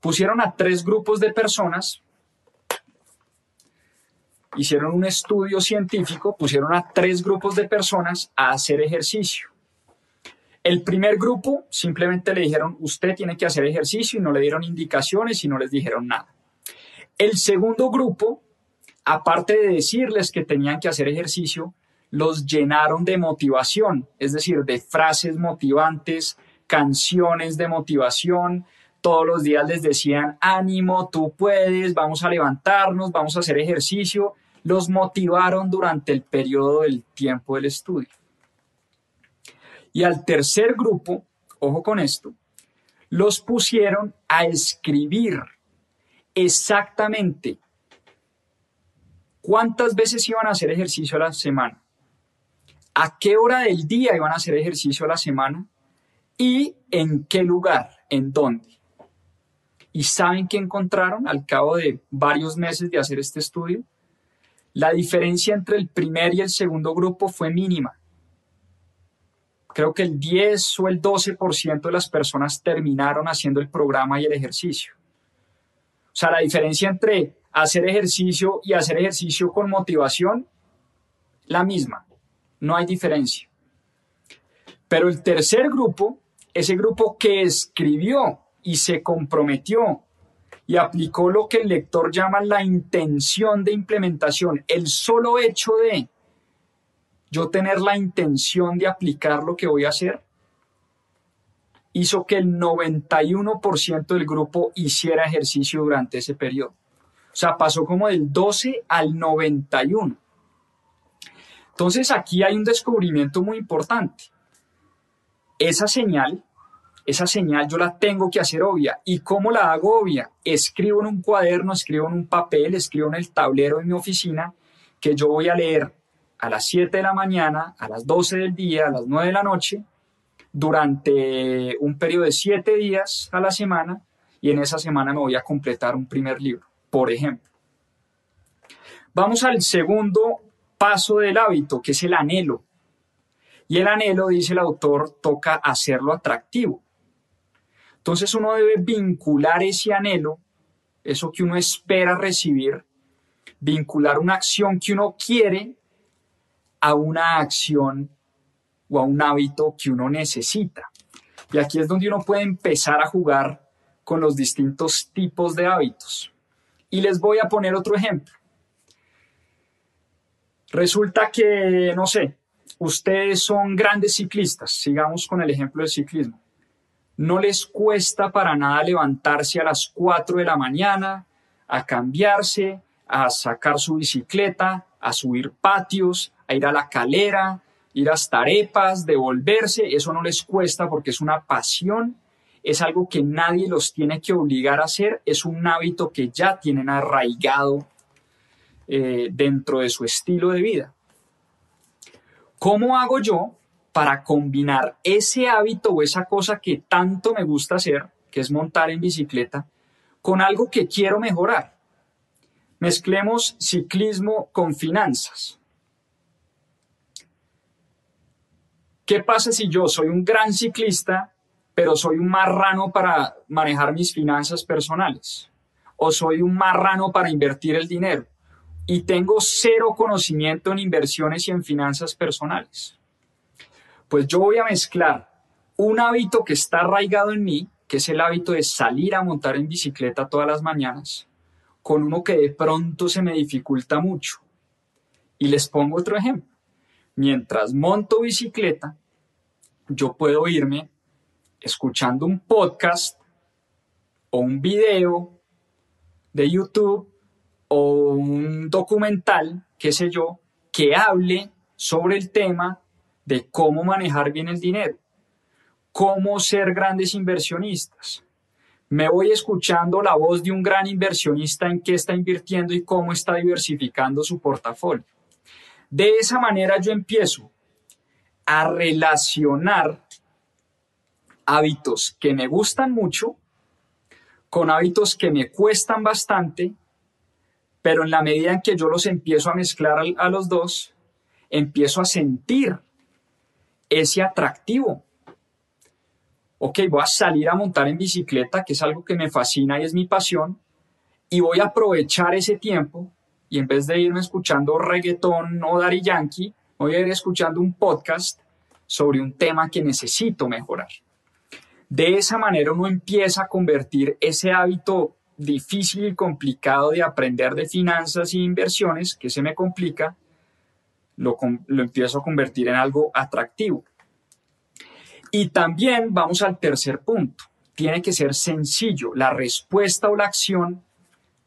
Pusieron a tres grupos de personas, hicieron un estudio científico, pusieron a tres grupos de personas a hacer ejercicio. El primer grupo simplemente le dijeron, usted tiene que hacer ejercicio y no le dieron indicaciones y no les dijeron nada. El segundo grupo, aparte de decirles que tenían que hacer ejercicio, los llenaron de motivación, es decir, de frases motivantes, canciones de motivación. Todos los días les decían, ánimo, tú puedes, vamos a levantarnos, vamos a hacer ejercicio. Los motivaron durante el periodo del tiempo del estudio. Y al tercer grupo, ojo con esto, los pusieron a escribir exactamente cuántas veces iban a hacer ejercicio a la semana, a qué hora del día iban a hacer ejercicio a la semana y en qué lugar, en dónde. ¿Y saben qué encontraron al cabo de varios meses de hacer este estudio? La diferencia entre el primer y el segundo grupo fue mínima creo que el 10 o el 12% de las personas terminaron haciendo el programa y el ejercicio. O sea, la diferencia entre hacer ejercicio y hacer ejercicio con motivación, la misma, no hay diferencia. Pero el tercer grupo, ese grupo que escribió y se comprometió y aplicó lo que el lector llama la intención de implementación, el solo hecho de yo tener la intención de aplicar lo que voy a hacer, hizo que el 91% del grupo hiciera ejercicio durante ese periodo. O sea, pasó como del 12 al 91. Entonces aquí hay un descubrimiento muy importante. Esa señal, esa señal yo la tengo que hacer obvia. ¿Y cómo la hago obvia? Escribo en un cuaderno, escribo en un papel, escribo en el tablero de mi oficina que yo voy a leer a las 7 de la mañana, a las 12 del día, a las 9 de la noche, durante un periodo de 7 días a la semana, y en esa semana me voy a completar un primer libro, por ejemplo. Vamos al segundo paso del hábito, que es el anhelo. Y el anhelo, dice el autor, toca hacerlo atractivo. Entonces uno debe vincular ese anhelo, eso que uno espera recibir, vincular una acción que uno quiere a una acción o a un hábito que uno necesita. Y aquí es donde uno puede empezar a jugar con los distintos tipos de hábitos. Y les voy a poner otro ejemplo. Resulta que, no sé, ustedes son grandes ciclistas, sigamos con el ejemplo del ciclismo. No les cuesta para nada levantarse a las 4 de la mañana, a cambiarse, a sacar su bicicleta, a subir patios, a ir a la calera, ir hasta arepas, devolverse, eso no les cuesta porque es una pasión, es algo que nadie los tiene que obligar a hacer, es un hábito que ya tienen arraigado eh, dentro de su estilo de vida. ¿Cómo hago yo para combinar ese hábito o esa cosa que tanto me gusta hacer, que es montar en bicicleta, con algo que quiero mejorar? Mezclemos ciclismo con finanzas. ¿Qué pasa si yo soy un gran ciclista, pero soy un marrano para manejar mis finanzas personales? ¿O soy un marrano para invertir el dinero? Y tengo cero conocimiento en inversiones y en finanzas personales. Pues yo voy a mezclar un hábito que está arraigado en mí, que es el hábito de salir a montar en bicicleta todas las mañanas, con uno que de pronto se me dificulta mucho. Y les pongo otro ejemplo mientras monto bicicleta, yo puedo irme escuchando un podcast o un video de YouTube o un documental, qué sé yo, que hable sobre el tema de cómo manejar bien el dinero, cómo ser grandes inversionistas. Me voy escuchando la voz de un gran inversionista en qué está invirtiendo y cómo está diversificando su portafolio. De esa manera yo empiezo a relacionar hábitos que me gustan mucho con hábitos que me cuestan bastante, pero en la medida en que yo los empiezo a mezclar a los dos, empiezo a sentir ese atractivo. Ok, voy a salir a montar en bicicleta, que es algo que me fascina y es mi pasión, y voy a aprovechar ese tiempo y en vez de irme escuchando reggaetón o Dari Yankee, voy a ir escuchando un podcast sobre un tema que necesito mejorar. De esa manera uno empieza a convertir ese hábito difícil y complicado de aprender de finanzas y inversiones, que se me complica, lo, lo empiezo a convertir en algo atractivo. Y también vamos al tercer punto. Tiene que ser sencillo. La respuesta o la acción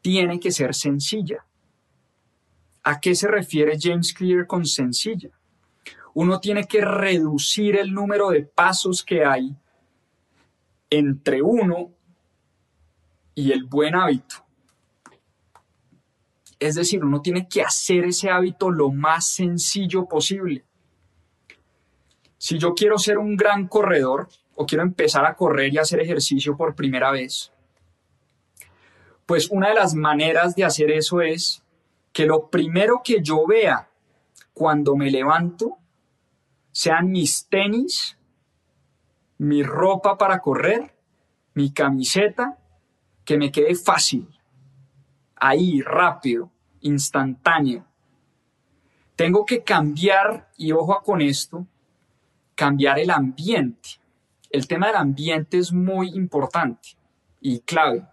tiene que ser sencilla. ¿A qué se refiere James Clear con sencilla? Uno tiene que reducir el número de pasos que hay entre uno y el buen hábito. Es decir, uno tiene que hacer ese hábito lo más sencillo posible. Si yo quiero ser un gran corredor o quiero empezar a correr y hacer ejercicio por primera vez, pues una de las maneras de hacer eso es que lo primero que yo vea cuando me levanto sean mis tenis, mi ropa para correr, mi camiseta, que me quede fácil, ahí, rápido, instantáneo. Tengo que cambiar, y ojo con esto, cambiar el ambiente. El tema del ambiente es muy importante y clave.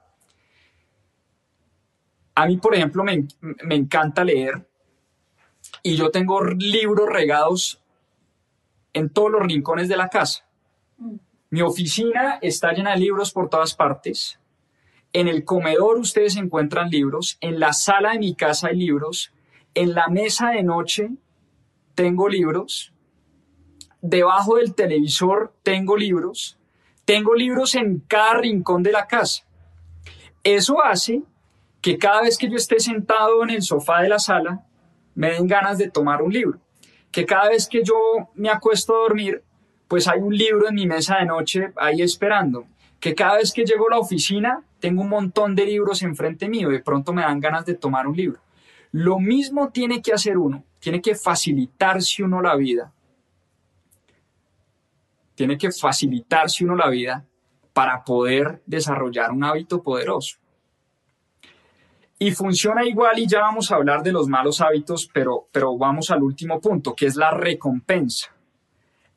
A mí, por ejemplo, me, me encanta leer y yo tengo libros regados en todos los rincones de la casa. Mi oficina está llena de libros por todas partes. En el comedor ustedes encuentran libros. En la sala de mi casa hay libros. En la mesa de noche tengo libros. Debajo del televisor tengo libros. Tengo libros en cada rincón de la casa. Eso hace que cada vez que yo esté sentado en el sofá de la sala, me den ganas de tomar un libro que cada vez que yo me acuesto a dormir, pues hay un libro en mi mesa de noche ahí esperando, que cada vez que llego a la oficina tengo un montón de libros enfrente mío, de pronto me dan ganas de tomar un libro. Lo mismo tiene que hacer uno, tiene que facilitarse uno la vida. Tiene que facilitarse uno la vida para poder desarrollar un hábito poderoso. Y funciona igual y ya vamos a hablar de los malos hábitos, pero, pero vamos al último punto, que es la recompensa.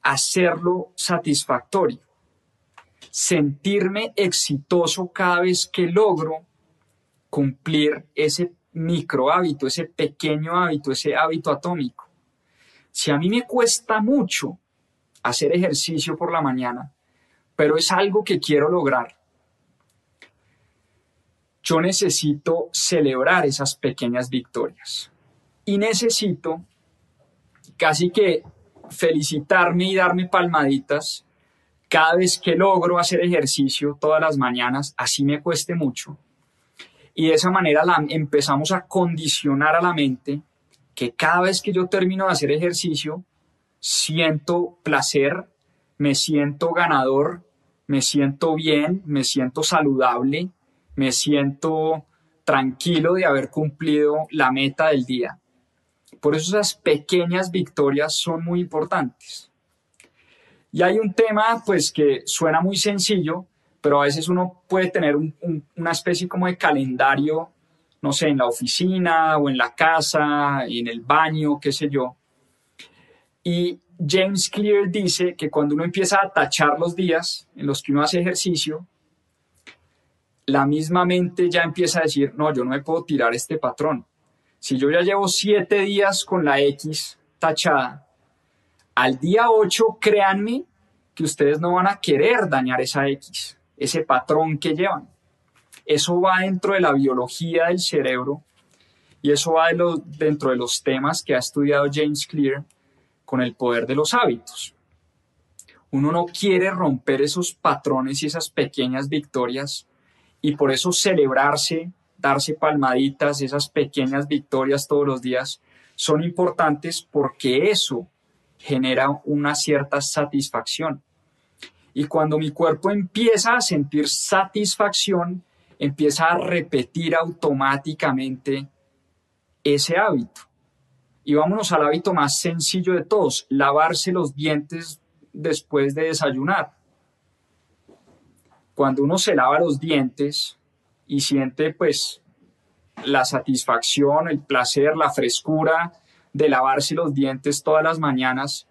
Hacerlo satisfactorio. Sentirme exitoso cada vez que logro cumplir ese micro hábito, ese pequeño hábito, ese hábito atómico. Si a mí me cuesta mucho hacer ejercicio por la mañana, pero es algo que quiero lograr, yo necesito celebrar esas pequeñas victorias y necesito casi que felicitarme y darme palmaditas cada vez que logro hacer ejercicio todas las mañanas, así me cueste mucho. Y de esa manera empezamos a condicionar a la mente que cada vez que yo termino de hacer ejercicio, siento placer, me siento ganador, me siento bien, me siento saludable, me siento tranquilo de haber cumplido la meta del día. Por eso esas pequeñas victorias son muy importantes. Y hay un tema pues que suena muy sencillo, pero a veces uno puede tener una especie como de calendario, no sé, en la oficina o en la casa, en el baño, qué sé yo. Y James Clear dice que cuando uno empieza a tachar los días en los que uno hace ejercicio, la misma mente ya empieza a decir, no, yo no me puedo tirar este patrón. Si yo ya llevo siete días con la X tachada, al día 8, créanme que ustedes no van a querer dañar esa X, ese patrón que llevan. Eso va dentro de la biología del cerebro y eso va dentro de los temas que ha estudiado James Clear con el poder de los hábitos. Uno no quiere romper esos patrones y esas pequeñas victorias y por eso celebrarse, darse palmaditas, esas pequeñas victorias todos los días son importantes porque eso genera una cierta satisfacción. Y cuando mi cuerpo empieza a sentir satisfacción, empieza a repetir automáticamente ese hábito. Y vámonos al hábito más sencillo de todos, lavarse los dientes después de desayunar cuando uno se lava los dientes y siente pues la satisfacción, el placer, la frescura de lavarse los dientes todas las mañanas,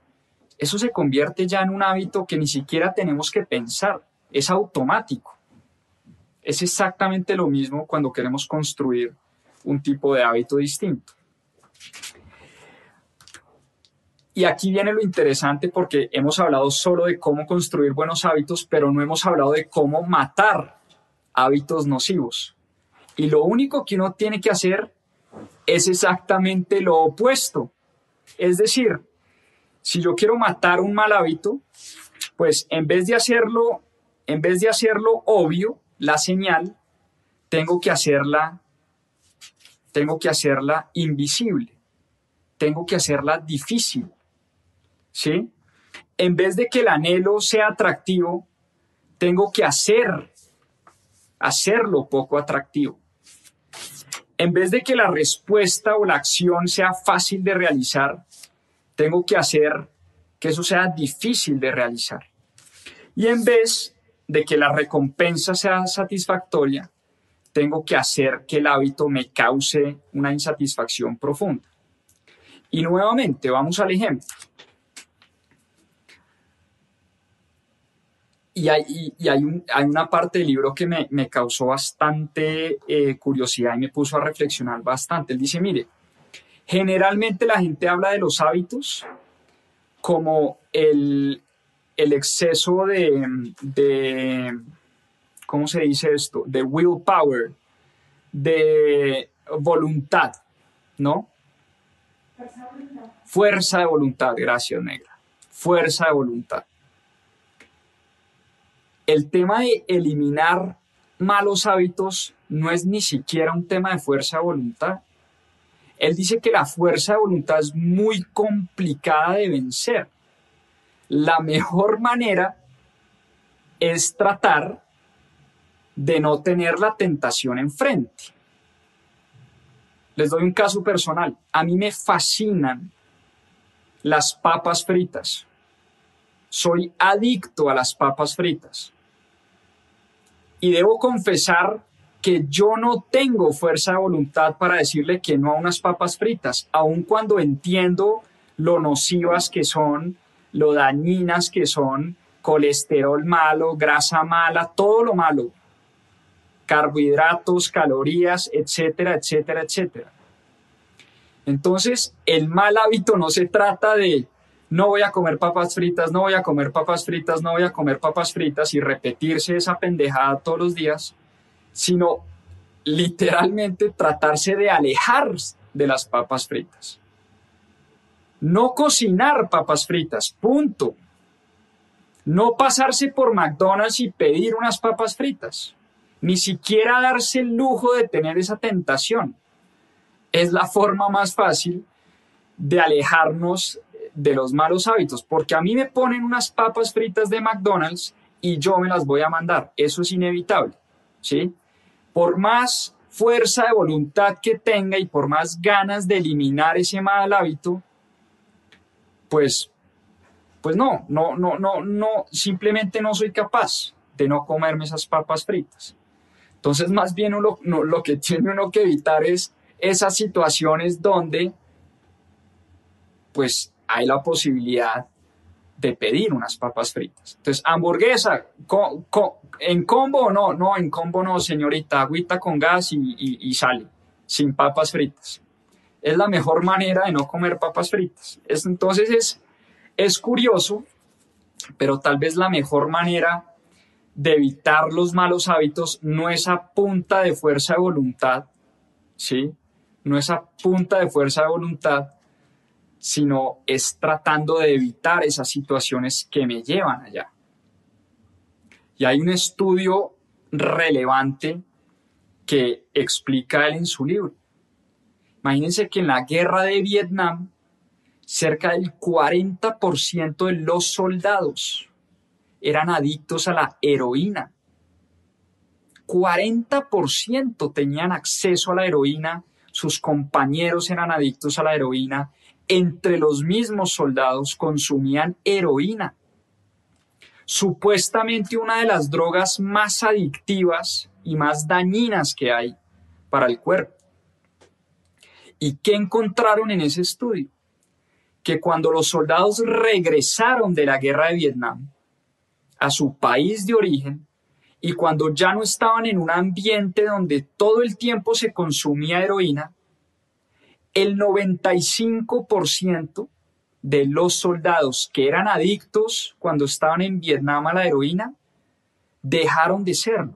eso se convierte ya en un hábito que ni siquiera tenemos que pensar, es automático. Es exactamente lo mismo cuando queremos construir un tipo de hábito distinto. Y aquí viene lo interesante porque hemos hablado solo de cómo construir buenos hábitos, pero no hemos hablado de cómo matar hábitos nocivos. Y lo único que uno tiene que hacer es exactamente lo opuesto. Es decir, si yo quiero matar un mal hábito, pues en vez de hacerlo, en vez de hacerlo obvio, la señal, tengo que hacerla, tengo que hacerla invisible, tengo que hacerla difícil, ¿sí? En vez de que el anhelo sea atractivo, tengo que hacer, hacerlo poco atractivo. En vez de que la respuesta o la acción sea fácil de realizar, tengo que hacer que eso sea difícil de realizar. Y en vez de que la recompensa sea satisfactoria, tengo que hacer que el hábito me cause una insatisfacción profunda. Y nuevamente, vamos al ejemplo. Y hay, una parte del libro que me, causó bastante eh, curiosidad y me puso a reflexionar bastante. Él dice, mire, Generalmente la gente habla de los hábitos como el, exceso de, de, ¿cómo se dice esto? De willpower, de voluntad, ¿no? Fuerza de voluntad, gracias, negra. Fuerza de voluntad. El tema de eliminar malos hábitos no es ni siquiera un tema de fuerza de voluntad. Él dice que la fuerza de voluntad es muy complicada de vencer. La mejor manera es tratar de no tener la tentación enfrente. Les doy un caso personal. A mí me fascinan las papas fritas. Soy adicto a las papas fritas. Y debo confesar que yo no tengo fuerza de voluntad para decirle que no a unas papas fritas, aun cuando entiendo lo nocivas que son, lo dañinas que son, colesterol malo, grasa mala, todo lo malo, carbohidratos, calorías, etcétera, etcétera, etcétera. Entonces, el mal hábito no se trata de no voy a comer papas fritas, no voy a comer papas fritas, no voy a comer papas fritas y repetirse esa pendejada todos los días, sino literalmente tratarse de alejar de las papas fritas. No cocinar papas fritas, punto. No pasarse por McDonald's y pedir unas papas fritas. Ni siquiera darse el lujo de tener esa tentación. Es la forma más fácil de alejarnos de los malos hábitos, porque a mí me ponen unas papas fritas de McDonald's y yo me las voy a mandar. Eso es inevitable. ¿sí? Por más fuerza de voluntad que tenga y por más ganas de eliminar ese mal hábito, pues, pues no, no, no, no, no, simplemente no soy capaz de no comerme esas papas fritas. Entonces, más bien lo, lo que *laughs* tiene uno que evitar es esas situaciones donde, pues, hay la posibilidad de pedir unas papas fritas. Entonces, hamburguesa, ¿en combo o no? No, en combo no, señorita. Agüita con gas y, y, sale, sin papas fritas. Es la mejor manera de no comer papas fritas. Es, entonces, es, es curioso, pero tal vez la mejor manera de evitar los malos hábitos no es a punta de fuerza de voluntad, ¿sí? No es a punta de fuerza de voluntad, sino es tratando de evitar esas situaciones que me llevan allá. Y hay un estudio relevante que explica él en su libro. Imagínense que en la guerra de Vietnam, cerca del 40% de los soldados eran adictos a la heroína. 40% tenían acceso a la heroína, sus compañeros eran adictos a la heroína entre los mismos soldados consumían heroína, supuestamente una de las drogas más adictivas y más dañinas que hay para el cuerpo. ¿Y qué encontraron en ese estudio? que cuando los soldados regresaron de la guerra de Vietnam a su país de origen y cuando ya no estaban en un ambiente donde todo el tiempo se consumía heroína, el 95% de los soldados que eran adictos cuando estaban en Vietnam a la heroína dejaron de serlo.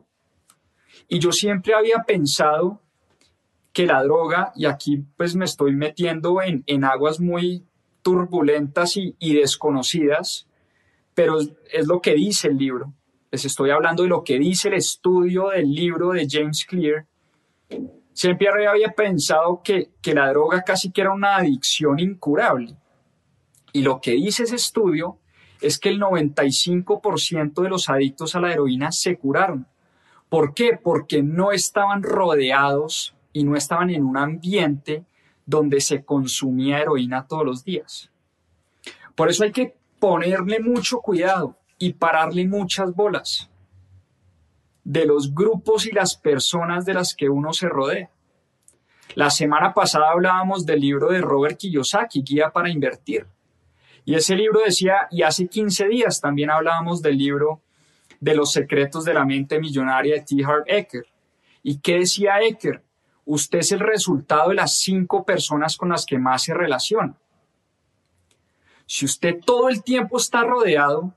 Y yo siempre había pensado que la droga, y aquí pues me estoy metiendo en, en aguas muy turbulentas y, y desconocidas, pero es lo que dice el libro. Les estoy hablando de lo que dice el estudio del libro de James Clear. Siempre había pensado que, que la droga casi que era una adicción incurable. Y lo que dice ese estudio es que el 95% de los adictos a la heroína se curaron. ¿Por qué? Porque no estaban rodeados y no estaban en un ambiente donde se consumía heroína todos los días. Por eso hay que ponerle mucho cuidado y pararle muchas bolas de los grupos y las personas de las que uno se rodea. La semana pasada hablábamos del libro de Robert Kiyosaki, Guía para Invertir. Y ese libro decía, y hace 15 días también hablábamos del libro de los secretos de la mente millonaria de T. Harv Eker. ¿Y qué decía Eker? Usted es el resultado de las cinco personas con las que más se relaciona. Si usted todo el tiempo está rodeado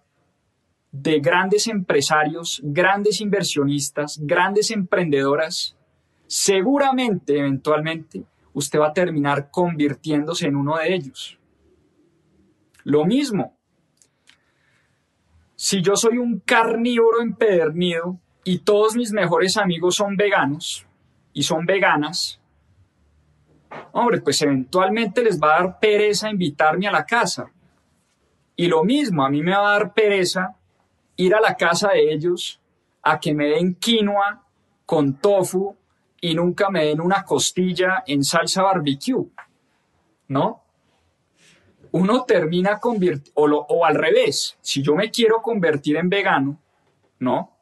de grandes empresarios, grandes inversionistas, grandes emprendedoras, seguramente, eventualmente, usted va a terminar convirtiéndose en uno de ellos. Lo mismo, si yo soy un carnívoro empedernido y todos mis mejores amigos son veganos y son veganas, hombre, pues eventualmente les va a dar pereza invitarme a la casa. Y lo mismo, a mí me va a dar pereza ir a la casa de ellos a que me den quinoa con tofu y nunca me den una costilla en salsa barbecue, ¿no? Uno termina convirtiendo, o, o al revés, si yo me quiero convertir en vegano, ¿no?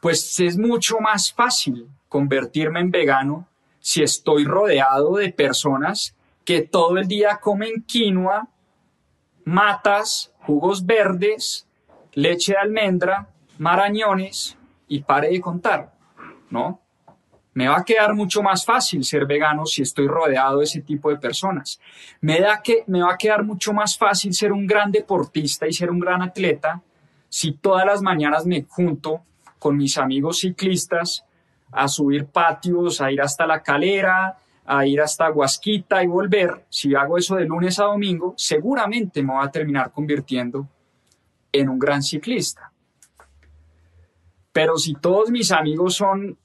Pues es mucho más fácil convertirme en vegano si estoy rodeado de personas que todo el día comen quinoa, matas, jugos verdes, leche de almendra, marañones y pare de contar, ¿no? Me va a quedar mucho más fácil ser vegano si estoy rodeado de ese tipo de personas. Me, da que, me va a quedar mucho más fácil ser un gran deportista y ser un gran atleta si todas las mañanas me junto con mis amigos ciclistas a subir patios, a ir hasta la calera, a ir hasta Huasquita y volver. Si hago eso de lunes a domingo, seguramente me voy a terminar convirtiendo en un gran ciclista. Pero si todos mis amigos son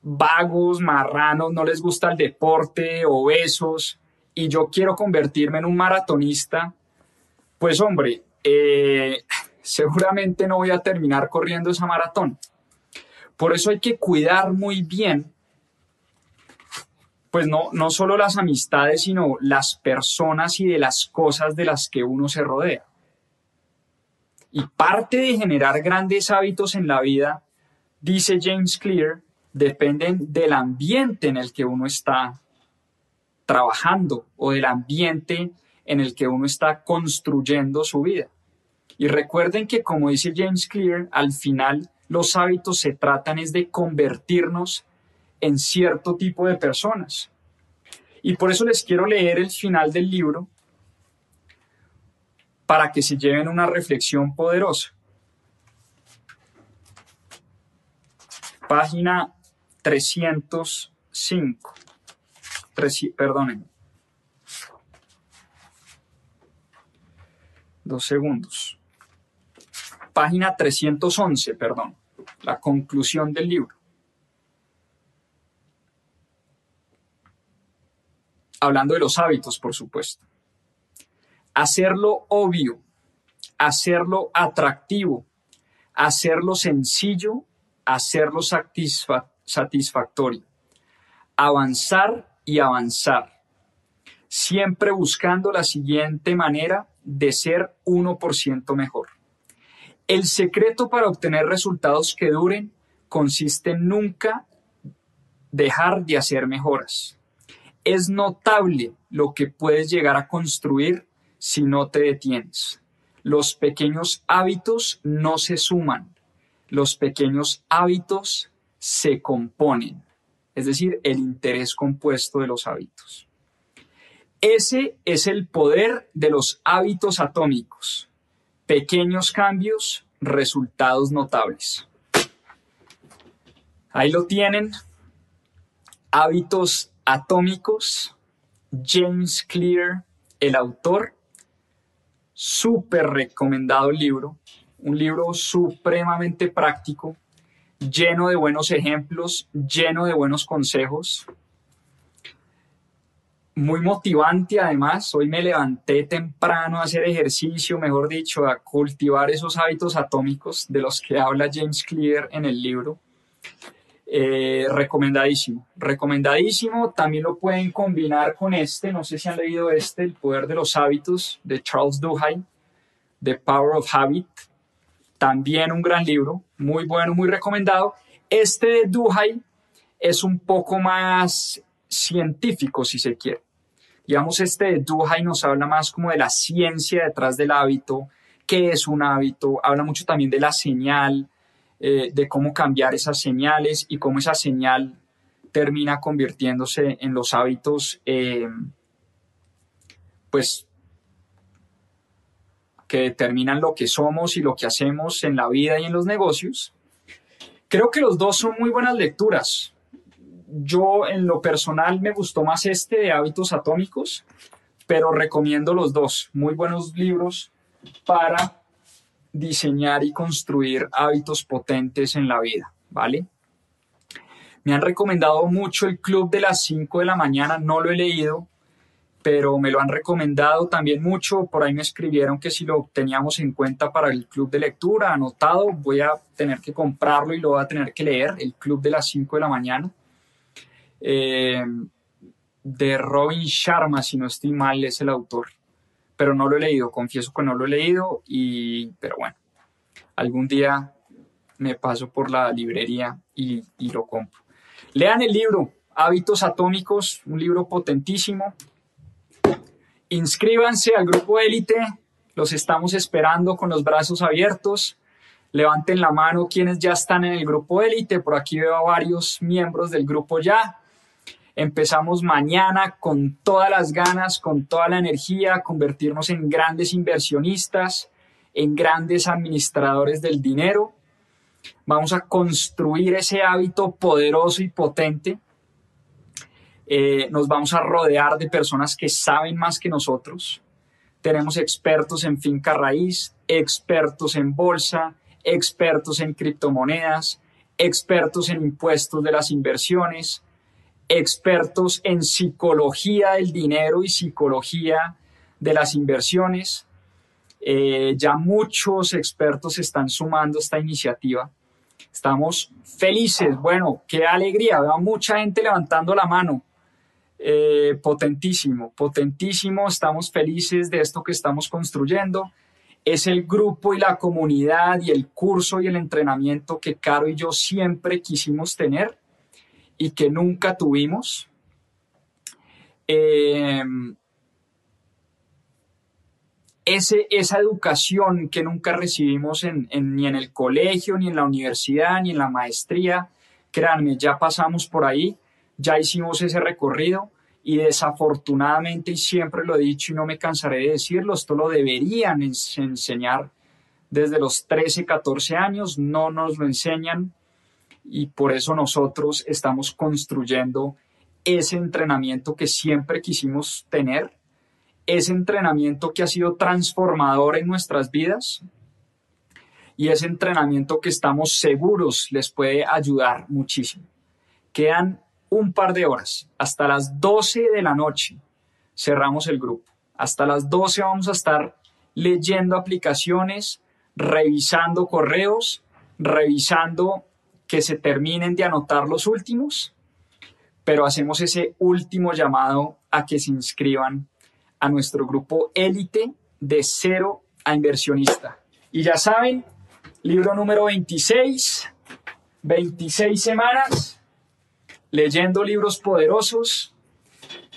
vagos, marranos, no les gusta el deporte, obesos, y yo quiero convertirme en un maratonista, pues hombre, eh, *laughs* seguramente no voy a terminar corriendo esa maratón. Por eso hay que cuidar muy bien, pues no, no solo las amistades, sino las personas y de las cosas de las que uno se rodea. Y parte de generar grandes hábitos en la vida, dice James Clear, dependen del ambiente en el que uno está trabajando o del ambiente en el que uno está construyendo su vida. Y recuerden que, como dice James Clear, al final los hábitos se tratan es de convertirnos en cierto tipo de personas. Y por eso les quiero leer el final del libro para que se lleven una reflexión poderosa. Página 305. perdonen. Dos segundos. Página 311, perdón. La conclusión del libro. Hablando de los hábitos, por supuesto hacerlo obvio, hacerlo atractivo, hacerlo sencillo, hacerlo satisfactorio, avanzar y avanzar, siempre buscando la siguiente manera de ser 1% mejor. El secreto para obtener resultados que duren consiste en nunca dejar de hacer mejoras. Es notable lo que puedes llegar a construir si no te detienes. Los pequeños hábitos no se suman, los pequeños hábitos se componen, es decir, el interés compuesto de los hábitos. Ese es el poder de los hábitos atómicos. Pequeños cambios, resultados notables. Ahí lo tienen. Hábitos atómicos. James Clear, el autor. Súper recomendado libro. Un libro supremamente práctico, lleno de buenos ejemplos, lleno de buenos consejos muy motivante además. Hoy me levanté temprano a hacer ejercicio, mejor dicho, a cultivar esos hábitos atómicos de los que habla James Clear en el libro. Eh, recomendadísimo, recomendadísimo. También lo pueden combinar con este, no sé si han leído este, El poder de los hábitos de Charles Duhigg, The Power of Habit. También un gran libro, muy bueno, muy recomendado. Este de Duhigg es un poco más científico, si se quiere. Digamos, este de Duhigg nos habla más como de la ciencia detrás del hábito, qué es un hábito, habla mucho también de la señal, eh, de cómo cambiar esas señales y cómo esa señal termina convirtiéndose en los hábitos, eh, pues, que determinan lo que somos y lo que hacemos en la vida y en los negocios. Creo que los dos son muy buenas lecturas yo en lo personal me gustó más este de hábitos atómicos, pero recomiendo los dos. Muy buenos libros para diseñar y construir hábitos potentes en la vida, ¿vale? Me han recomendado mucho el Club de las 5 de la mañana, no lo he leído, pero me lo han recomendado también mucho. Por ahí me escribieron que si lo teníamos en cuenta para el club de lectura, anotado, voy a tener que comprarlo y lo voy a tener que leer, el Club de las 5 de la mañana. Eh, de Robin Sharma, si no estoy mal, es el autor. Pero no lo he leído, confieso que no lo he leído, y, pero bueno, algún día me paso por la librería y, y lo compro. Lean el libro, Hábitos Atómicos, un libro potentísimo. Inscríbanse al grupo élite, los estamos esperando con los brazos abiertos. Levanten la mano quienes ya están en el grupo élite. Por aquí veo a varios miembros del grupo ya. Empezamos mañana con todas las ganas, con toda la energía, convertirnos en grandes inversionistas, en grandes administradores del dinero. Vamos a construir ese hábito poderoso y potente. Eh, nos vamos a rodear de personas que saben más que nosotros. Tenemos expertos en finca raíz, expertos en bolsa, expertos en criptomonedas, expertos en impuestos de las inversiones, expertos en psicología del dinero y psicología de las inversiones. Eh, ya muchos expertos están sumando esta iniciativa. Estamos felices. Bueno, qué alegría. Veo mucha gente levantando la mano. Eh, potentísimo, potentísimo. Estamos felices de esto que estamos construyendo. Es el grupo y la comunidad y el curso y el entrenamiento que Caro y yo siempre quisimos tener y que nunca tuvimos. Em, ese, esa educación que nunca recibimos ni en el colegio, ni en la universidad, ni en la maestría, créanme, ya pasamos por ahí, ya hicimos ese recorrido y desafortunadamente, y siempre lo he dicho y no me cansaré de decirlo, esto lo deberían enseñar desde los 13, 14 años, no nos lo enseñan, y por eso nosotros estamos construyendo ese entrenamiento que siempre quisimos tener, ese entrenamiento que ha sido transformador en nuestras vidas y ese entrenamiento que estamos seguros les puede ayudar muchísimo. Quedan un par de horas, hasta las 12 de la noche cerramos el grupo. Hasta las 12 vamos a estar leyendo aplicaciones, revisando correos, revisando que se terminen de anotar los últimos, pero hacemos ese último llamado a que se inscriban a nuestro grupo élite de cero a inversionista. Y ya saben, libro número 26, 26 semanas, leyendo libros poderosos,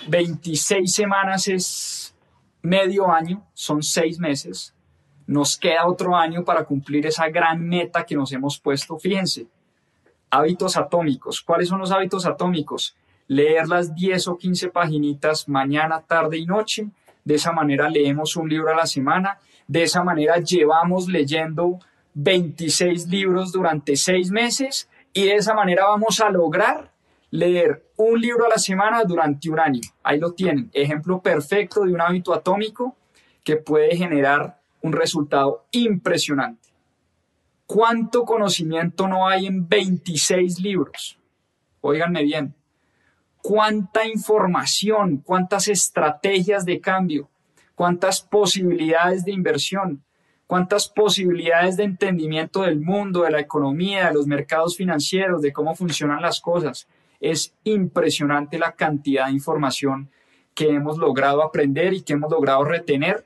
26 semanas es medio año, son seis meses. Nos queda otro año para cumplir esa gran meta que nos hemos puesto. Fíjense, hábitos atómicos. ¿Cuáles son los hábitos atómicos? Leer las 10 o 15 paginitas mañana, tarde y noche. De esa manera leemos un libro a la semana. De esa manera llevamos leyendo 26 libros durante seis meses y de esa manera vamos a lograr leer un libro a la semana durante un año. Ahí lo tienen, ejemplo perfecto de un hábito atómico que puede generar un resultado impresionante. ¿Cuánto conocimiento no hay en 26 libros? Óiganme bien. ¿Cuánta información, cuántas estrategias de cambio, cuántas posibilidades de inversión, cuántas posibilidades de entendimiento del mundo, de la economía, de los mercados financieros, de cómo funcionan las cosas? Es impresionante la cantidad de información que hemos logrado aprender y que hemos logrado retener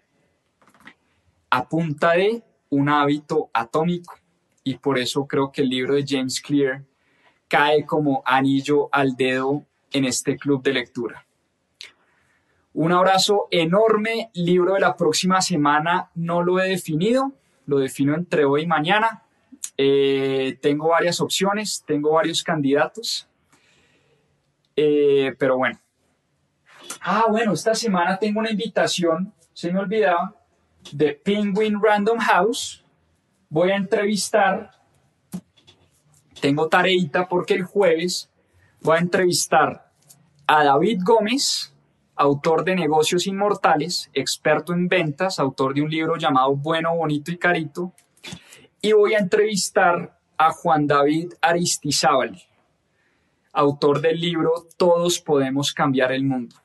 a punta de un hábito atómico. Y por eso creo que el libro de James Clear cae como anillo al dedo en este club de lectura. Un abrazo enorme. Libro de la próxima semana no lo he definido, lo defino entre hoy y mañana. Eh, tengo varias opciones, tengo varios candidatos. Eh, pero bueno. Ah, bueno, esta semana tengo una invitación, se me olvidaba, de Penguin Random House. Voy a entrevistar, tengo tareita porque el jueves voy a entrevistar a David Gómez, autor de Negocios Inmortales, experto en ventas, autor de un libro llamado Bueno, Bonito y Carito. Y voy a entrevistar a Juan David Aristizábal, autor del libro Todos podemos cambiar el mundo.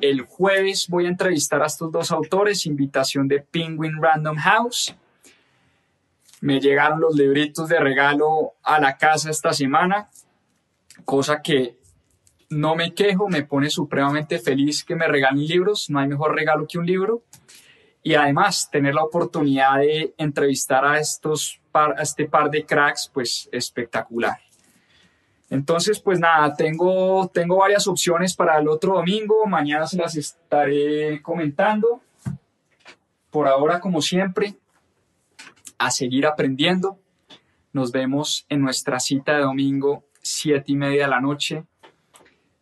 El jueves voy a entrevistar a estos dos autores, invitación de Penguin Random House. Me llegaron los libritos de regalo a la casa esta semana, cosa que no me quejo, me pone supremamente feliz que me regalen libros, no hay mejor regalo que un libro. Y además, tener la oportunidad de entrevistar a, estos a este par de cracks, pues espectacular. Entonces, pues nada, tengo, tengo varias opciones para el otro domingo. Mañana se las estaré comentando. Por ahora, como siempre, a seguir aprendiendo. Nos vemos en nuestra cita de domingo, siete y media de la noche,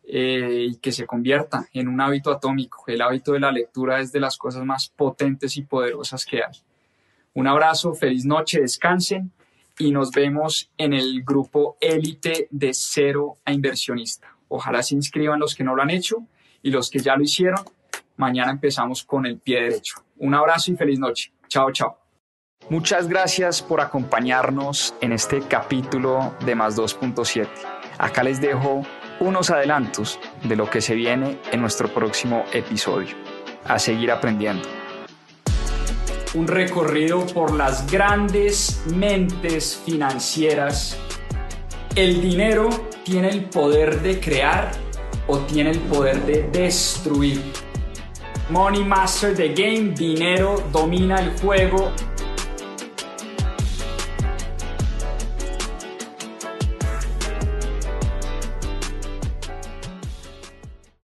eh, y que se convierta en un hábito atómico. El hábito de la lectura es de las cosas más potentes y poderosas que hay. Un abrazo, feliz noche, descansen y nos vemos en el grupo élite de cero a inversionista. Ojalá se inscriban los que no lo han hecho y los que ya lo hicieron. Mañana empezamos con el pie derecho. Un abrazo y feliz noche. Chao, chao. Muchas gracias por acompañarnos en este capítulo de Más 2.7. Acá les dejo unos adelantos de lo que se viene en nuestro próximo episodio. A seguir aprendiendo un recorrido por las grandes mentes financieras. ¿El dinero tiene el poder de crear o tiene el poder de destruir? Money Master the Game, dinero domina el juego